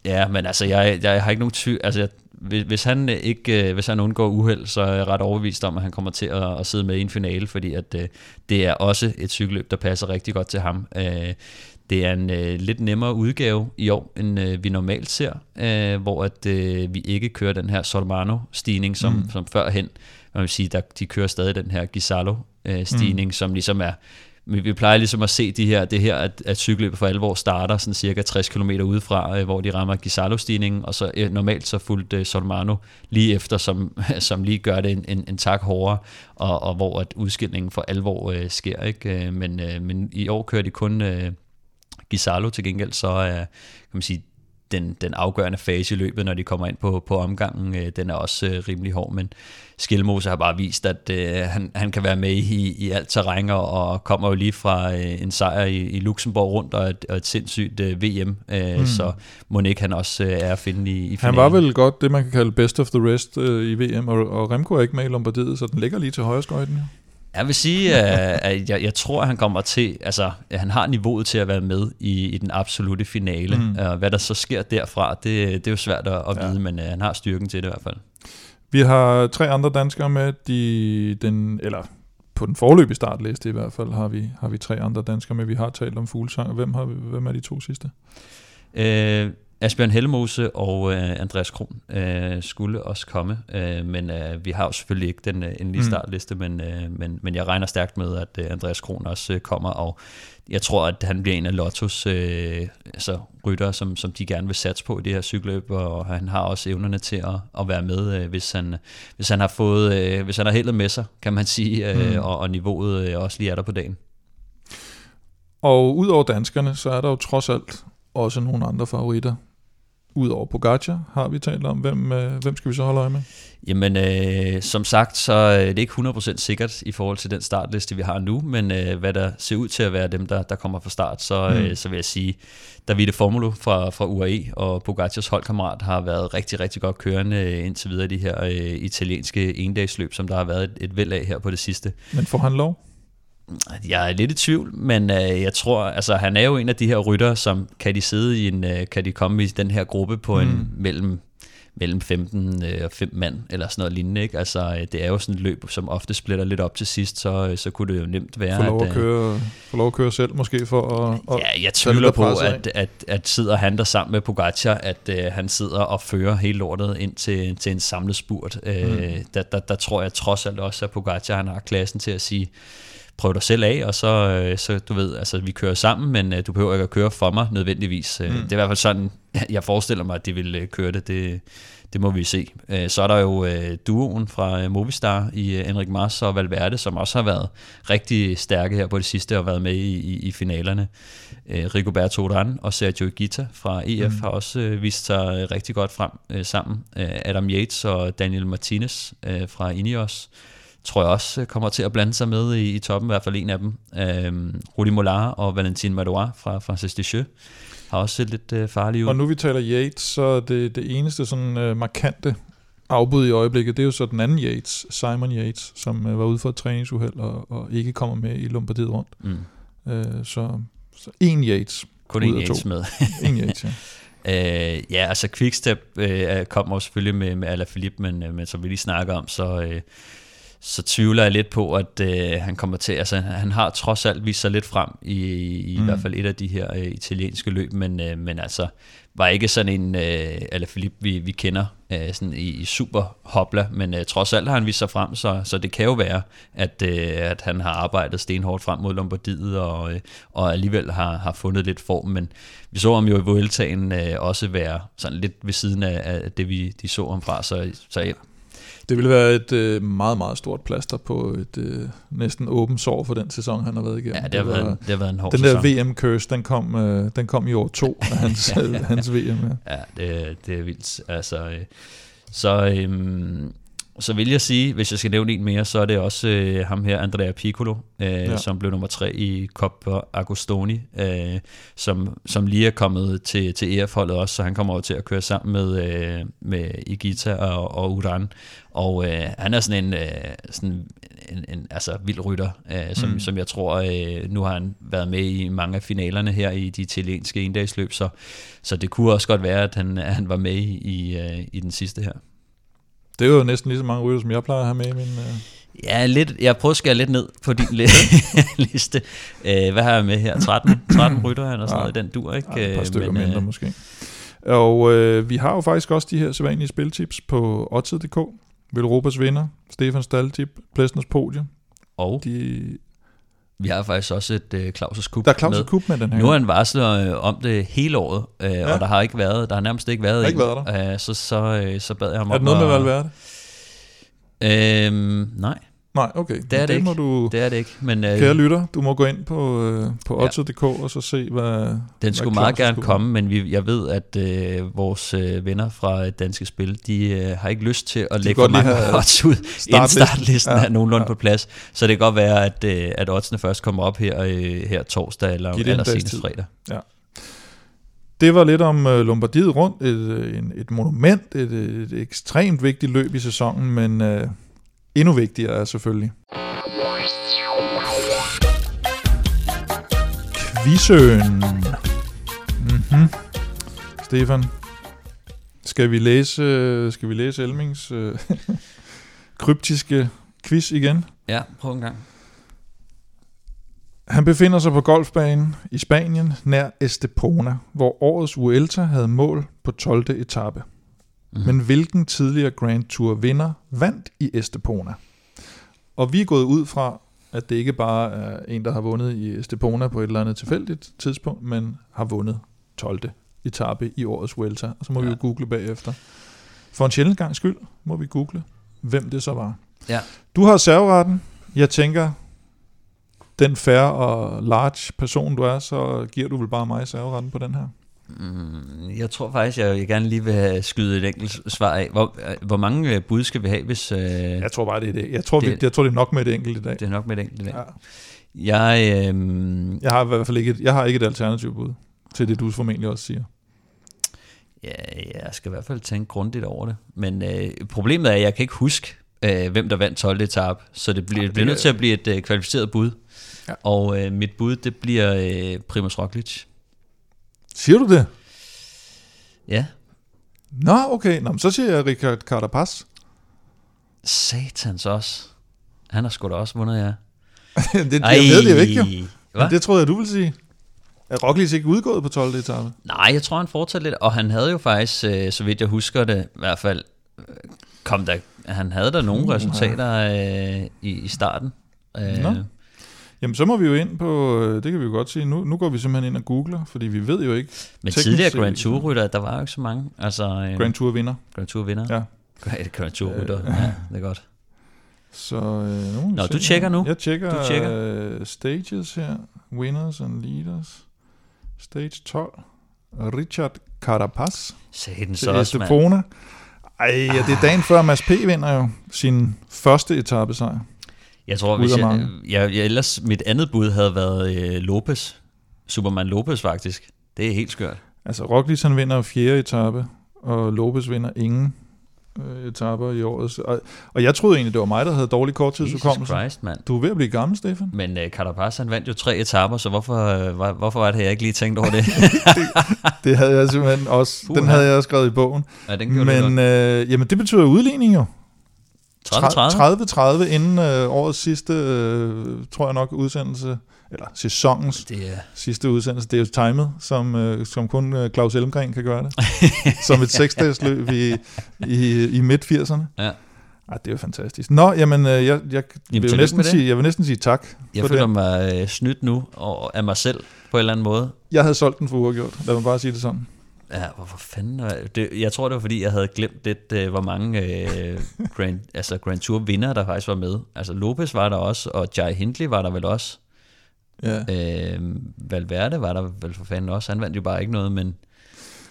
Ja, men altså, jeg, jeg har ikke nogen tvivl. Altså, jeg, hvis, hvis, han øh, ikke, øh, hvis han undgår uheld, så er jeg ret overbevist om, at han kommer til at, at sidde med i en finale, fordi at, øh, det er også et cykelløb, der passer rigtig godt til ham. Øh, det er en øh, lidt nemmere udgave i år, end øh, vi normalt ser, øh, hvor at, øh, vi ikke kører den her Solmano-stigning som, mm. som førhen. Man vil sige, der, de kører stadig den her Gisalo-stigning, mm. som ligesom er vi, vi plejer ligesom at se de her, det her, at, at cykelløbet for alvor starter sådan cirka 60 km udefra, øh, hvor de rammer Gisalo-stigningen, og så øh, normalt så fuldt øh, Solmano lige efter, som, (laughs) som lige gør det en, en, en tak hårdere, og, og hvor at udskillingen for alvor øh, sker. Ikke? Men, øh, men i år kører de kun øh, Gisalo til gengæld, så er kan man sige, den, den afgørende fase i løbet, når de kommer ind på, på omgangen, øh, den er også øh, rimelig hård, men Skelmose har bare vist, at øh, han, han kan være med i, i alt terræn, og, og kommer jo lige fra øh, en sejr i, i Luxembourg rundt, og et, og et sindssygt øh, VM, øh, mm. så må ikke han også øh, er at finde i, i Han var vel godt det, man kan kalde best of the rest øh, i VM, og, og Remco er ikke med i Lombardiet, så den ligger lige til højre skøjten. Ja. Jeg vil sige, at at jeg, jeg tror, at han kommer til, altså at han har niveauet til at være med i, i den absolute finale. Mm. Uh, hvad der så sker derfra, det, det er jo svært at, at Ja. vide, men uh, han har styrken til det i hvert fald. Vi har tre andre danskere med, de, den, eller på den forløbige startliste i hvert fald, har vi, har vi tre andre danskere med. Vi har talt om fuglesang, hvem, har, hvem er de to sidste? Uh, Asbjørn Hellemose og uh, Andreas Kron uh, skulle også komme, uh, men uh, vi har jo selvfølgelig ikke den uh, endelige Mm. startliste, men, uh, men, men jeg regner stærkt med, at uh, Andreas Kron også uh, kommer, og jeg tror, at han bliver en af Lottos uh, altså, ryttere, som, som de gerne vil satse på i det her cykelløb, og han har også evnerne til at, at være med, uh, hvis, han, hvis han har fået, uh, hvis han har heldet med sig, kan man sige, uh, Mm. og, og niveauet uh, også lige er der på dagen. Og ud over danskerne, så er der jo trods alt også nogle andre favoritter. Udover Pogacar har vi talt om. Hvem, øh, hvem skal vi så holde øje med? Jamen, øh, som sagt, så er det ikke 100% sikkert i forhold til den startliste, vi har nu, men øh, hvad der ser ud til at være dem, der, der kommer fra start, så, Mm. mm. øh, så vil jeg sige, Davide Formulo fra, fra UAE og Pogacars holdkammerat har været rigtig, rigtig godt kørende øh, indtil videre i de her øh, italienske endagsløb, som der har været et, et væld af her på det sidste. Men får han lov? Jeg er lidt i tvivl, men øh, jeg tror, altså han er jo en af de her rytter, som kan de sidde i en, øh, kan de komme i den her gruppe på mm. Mm. en mellem mellem 15 øh, og 5 mand, eller sådan noget lignende. Ikke? Altså, øh, det er jo sådan et løb, som ofte splitter lidt op til sidst, så, øh, så kunne det jo nemt være, Få lov at øh, køre, få lov at køre selv måske for at... at Ja, jeg tvivler på, af. at, at, at sidder han der sammen med Pogacar, at øh, han sidder og fører hele lortet ind til, til en samlet spurt. Mm. Øh, der, der, der tror jeg trods alt også, at Pogacar han har klassen til at sige, prøv dig selv af, og så, øh, så du ved, altså vi kører sammen, men øh, du behøver ikke at køre for mig nødvendigvis. Mm. Det er i hvert fald sådan, (laughs) jeg forestiller mig, at de vil øh, køre det. det. Det må vi se. Øh, Så er der jo øh, duoen fra øh, Movistar i øh, Enric Mas og Valverde, som også har været rigtig stærke her på det sidste og været med i, i, i finalerne. Øh, Rigoberto Urán og Sergio Higuita fra EF mm. har også øh, vist sig øh, rigtig godt frem øh, sammen. Øh, Adam Yates og Daniel Martinez øh, fra Ineos. Tror jeg også øh, kommer til at blande sig med i, i toppen, i hvert fald en af dem. Øhm, Rudi Mollard og Valentin Madouas fra Francis Descheux har også set lidt øh, farlige ud. Og nu vi taler Yates, så det, det eneste sådan øh, markante afbud i øjeblikket, det er jo så den anden Yates, Simon Yates, som øh, var ude for et træningsuheld og, og ikke kommer med i Lombardiet rundt. Mm. Øh, så, så en Yates. Kun en af to. Yates med. (laughs) En Yates, ja. (laughs) Øh, ja, altså Quickstep øh, kommer jo selvfølgelig med, med Alaphilippe, men, øh, men som vi lige snakker om, så, øh, så tvivler jeg lidt på, at øh, han kommer til, altså han har trods alt vist sig lidt frem i, i, Mm. i hvert fald et af de her øh, italienske løb, men, øh, men altså var ikke sådan en øh, Alaphilippe, vi, vi kender øh, sådan i, i super hopla, men øh, trods alt har han vist sig frem, så, så det kan jo være, at, øh, at han har arbejdet stenhårdt frem mod Lombardiet, og, øh, og alligevel har, har fundet lidt form, men vi så ham jo i Vueltaen øh, også være sådan lidt ved siden af, af det, vi de så ham fra, så, så jeg, Det ville være et øh, meget, meget stort plaster på et øh, næsten åbent sår for den sæson, han har været igennem. ja, det har, været, en- det har været en hård den sæson. der VM-curse, den kom, øh, den kom i år to af (laughs) hans, hans VM. Ja. Ja, det, det er vildt. Altså, øh, så, øhm, så vil jeg sige, hvis jeg skal nævne en mere, så er det også øh, ham her, Andrea Piccolo, øh, ja. som blev nummer tre i Coppa Agostoni, øh, som, som lige er kommet til, til EF-holdet også, så han kommer over til at køre sammen med, øh, med Igita og, og Uran. Og øh, han er sådan en, øh, sådan en, en altså, vild rytter, øh, som, Mm. som jeg tror, øh, nu har han været med i mange af finalerne her i de italienske endagsløb, så, så det kunne også godt være, at han, han var med i, i, øh, i den sidste her. Det er jo næsten lige så mange rytter, som jeg plejer at have med i min... Øh, Ja, lidt, jeg prøver at skære lidt ned på din li- (laughs) liste. Øh, hvad har jeg med her? 13, 13 rytter eller sådan Ja. noget, den dur, ikke? ja, et par Øh, stykker men, mindre øh, måske. Og øh, vi har jo faktisk også de her sædvanlige spiltips på Odds.dk. Velropas vinder, Stefan Staltip, Plesners podie. Og De, vi har faktisk også et øh, Claus' Cup der er Claus. Kup med den her. Nu har han varslet øh, om det hele året, øh, ja. og der har ikke været, der har nærmest ikke været Der har ikke været Øh, så, så, øh, så bad jeg ham er om det noget med Valverde? Øhm, nej, Nej, okay. Det er det må ikke. du, det er det ikke. Men øh, kære lytter, du må gå ind på, øh, på Ja. Odds.dk og så se, hvad den skulle hvad meget gerne er. komme, men vi, jeg ved, at øh, vores øh, venner fra Danske Spil, de øh, har ikke lyst til at lægge for mange (laughs) odds ud, inden startlisten. Ja, er nogenlunde ja. på plads. Så det kan godt være, at, øh, at oddsene først kommer op her, øh, her torsdag eller, Giv det en eller dags senest tid. fredag. Det var lidt om øh, Lombardiet rundt, et, øh, en, et monument, et, et ekstremt vigtigt løb i sæsonen, men øh, endnu vigtigere er selvfølgelig Quizøen. Mm-hmm. Stefan, skal vi læse, skal vi læse Elmings øh, (laughs) kryptiske quiz igen? Ja, prøv en gang. Han befinder sig på golfbanen i Spanien nær Estepona, hvor årets Vuelta havde mål på 12. etape. Mhm. Men hvilken tidligere Grand Tour vinder vandt i Estepona? Og vi er gået ud fra, at det ikke bare er en, der har vundet i Estepona på et eller andet tilfældigt tidspunkt, men har vundet 12. etape i årets Vuelta. Og så må ja. vi jo google bagefter. For en sjældent gang skyld må vi google, hvem det så var. Ja. Du har serveretten. Jeg tænker, den færre og large person du er, så giver du vel bare mig serveretten på den her. Mm, jeg tror faktisk, jeg, jeg gerne lige vil have skyde et enkelt svar af. Hvor, øh, hvor mange øh, bud skal vi have, hvis øh, Jeg tror bare, det er det. Jeg tror, Det- vi, jeg tror det er nok med et enkelt i dag. det er nok med et enkelt i dag? Ja. Jeg, øh, Jeg har i hvert fald ikke et, jeg har ikke et alternativ bud til det, du formentlig også siger. Ja, jeg skal i hvert fald tænke grundigt over det. Men øh, problemet er, at jeg kan ikke huske, øh, hvem der vandt 12. etape, så det bliver, Ej, det bliver nødt til at blive et øh, kvalificeret bud. Ja. Ja. Og øh, mit bud, det bliver øh, Primoz Roglic. Siger du det? Ja, Nå, okay. Nå, men så siger jeg Richard Carapaz. satans også. Han har sgu da også vundet, ja. (laughs) det, jeg ved det jo ikke, jo. Men det troede jeg, du ville sige. Er Roglic ikke udgået på 12. etape? Nej, jeg tror, han fortsatte lidt, og han havde jo faktisk, øh, så vidt jeg husker det, i hvert fald, øh, kom der, han havde der nogle Uha. resultater øh, i, i starten. Øh, Nå. Jamen, så må vi jo ind på, øh, det kan vi jo godt sige, nu, nu går vi simpelthen ind og googler, fordi vi ved jo ikke, men tidligere Grand Tour-rytter, der var jo ikke så mange. Altså, øh, Grand Tour vinder. Grand Tour vinder. Ja. Grand Tour-rytter, Øh. ja, det er godt. Så, øh, nu Nå, se du tjekker nu. Jeg tjekker, Du tjekker. Øh, stages her. Winners and leaders. Stage 12. Richard Carapaz. Sagde den til så også, mand. Estepona. Ej, ja, det er dagen før Mads P. vinder jo sin første etape sejr. Jeg tror, hvis jeg, jeg, jeg, ellers mit andet bud havde været øh, Lopez. Superman Lopez faktisk. Det er helt skørt. Altså, Roglic han vinder fjerde etape, og Lopez vinder ingen øh, etaper i året. Og, og jeg troede egentlig, det var mig, der havde dårlig korttidsudkommelse. Christ, mand. Du er ved at blive gammel, Stefan. Men øh, Carapaz, han vandt jo tre etaper, så hvorfor, øh, var, hvorfor var det, jeg ikke lige tænkt over (laughs) det? Det havde jeg simpelthen også. Puha. Den havde jeg også skrevet i bogen. ja, den gjorde det Men øh, jamen, det betyder udligning jo. 30-30? 30-30 inden øh, årets sidste, øh, tror jeg nok, udsendelse, eller sæsonens Det er, sidste udsendelse. Det er jo timet, som, øh, som kun øh, Claus Elmgren kan gøre det. (laughs) som et seksdagsløb i, i, i midt-80'erne. ja. Ej, det er jo fantastisk. Nå, jamen, øh, jeg, jeg, vil jo tillykke næsten sige, jeg vil næsten sige tak Jeg for føler det. mig øh, snydt nu og, af mig selv på en eller anden måde. Jeg havde solgt den for uafgjort. Lad mig bare sige det sådan. Ja, hvorfor fanden? Det, jeg tror, det var, fordi jeg havde glemt lidt, øh, hvor mange øh, (laughs) Grand, altså Grand Tour vinder der faktisk var med. Altså Lopez var der også, og Jai Hindley var der vel også. Ja. Øh, Valverde var der vel for fanden også. Han vandt jo bare ikke noget, men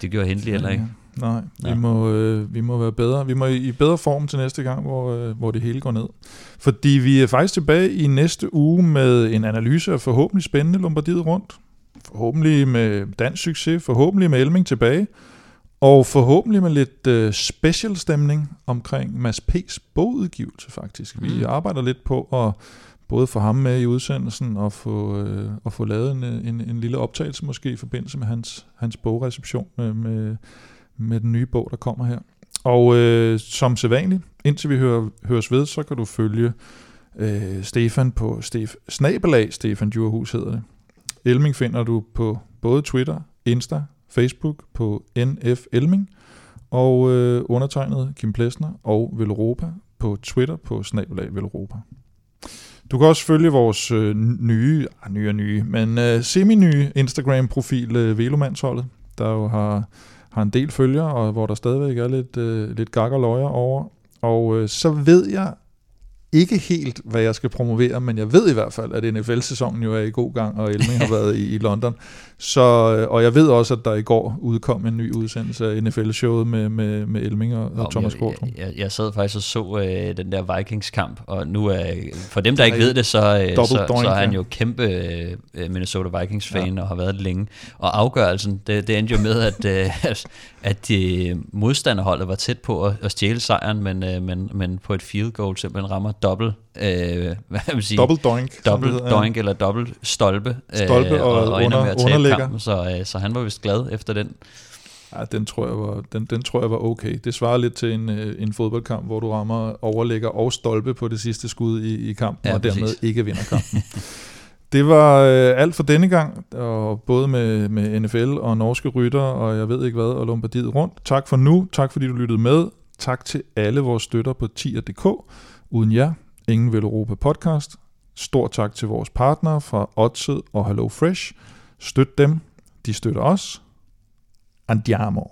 det gjorde Hindley heller ikke. Nej, vi må, øh, vi må være bedre. Vi må i i bedre form til næste gang, hvor, øh, hvor det hele går ned. Fordi vi er faktisk tilbage i næste uge med en analyse af forhåbentlig spændende Lombardiet rundt. Forhåbentlig med dansk succes, forhåbentlig med Elming tilbage, og forhåbentlig med lidt øh, special stemning omkring Mads P's bogudgivelse faktisk. Vi Mm. arbejder lidt på at både få ham med i udsendelsen og få, øh, og få lavet en, en, en lille optagelse måske i forbindelse med hans, hans bogreception med, med, med den nye bog, der kommer her. Og øh, som sædvanligt, indtil vi hører, høres ved, så kan du følge øh, Stefan på Stef, snabelag Stefan Djurhus hedder det. Elming finder du på både Twitter, Insta, Facebook på NF Elming, og øh, undertegnet Kim Plesner og Velropa på Twitter på snabelag Velropa. Du kan også følge vores øh, nye, ah, nye og nye, men øh, semi-nye Instagram-profil øh, Velomandsholdet, der jo har, har en del følgere, og hvor der stadigvæk er lidt, øh, lidt gak og løjer over. Og øh, så ved jeg ikke helt, hvad jeg skal promovere, men jeg ved i hvert fald, at NFL-sæsonen jo er i god gang, og Elming har været i, i London. Så, øh, og jeg ved også, at der i går udkom en ny udsendelse af NFL-showet med, med, med Elming og, og Om Thomas Gårdrup. jeg, jeg, jeg sad faktisk og så øh, den der Vikings-kamp, og nu er, for dem, der ikke ved det, så, øh, så, doink, så er han jo kæmpe øh, Minnesota Vikings-fan, ja. og har været det længe. Og afgørelsen, det, det endte jo med, at, øh, at- at de modstanderholdet var tæt på at, at stjæle sejren, men, øh, men, men på et field goal simpelthen rammer dobbelt, øh, hvad vil sige, Double doink. dobbelt hedder, ja. doink eller dobbelt stolpe, Stolpe og og, ender under- med at tabe underlægger. kampen, så, øh, så han var vist glad efter den. Ja, den tror jeg var, den, den tror jeg var okay. Det svarer lidt til en, øh, en fodboldkamp, hvor du rammer overlægger og stolpe på det sidste skud i, i kampen, Ja, og dermed præcis. ikke vinder kampen. (laughs) det var øh, alt for denne gang, og både med, med NFL og norske rytter, og jeg ved ikke hvad, og Lombardiet rundt. Tak for nu, tak fordi du lyttede med. Tak til alle vores støtter på tier.dk. Uden jer, Ingen vil Europa podcast. Stort tak til vores partnere fra Odset og Hello Fresh. Støt dem. De støtter os. Andiamo.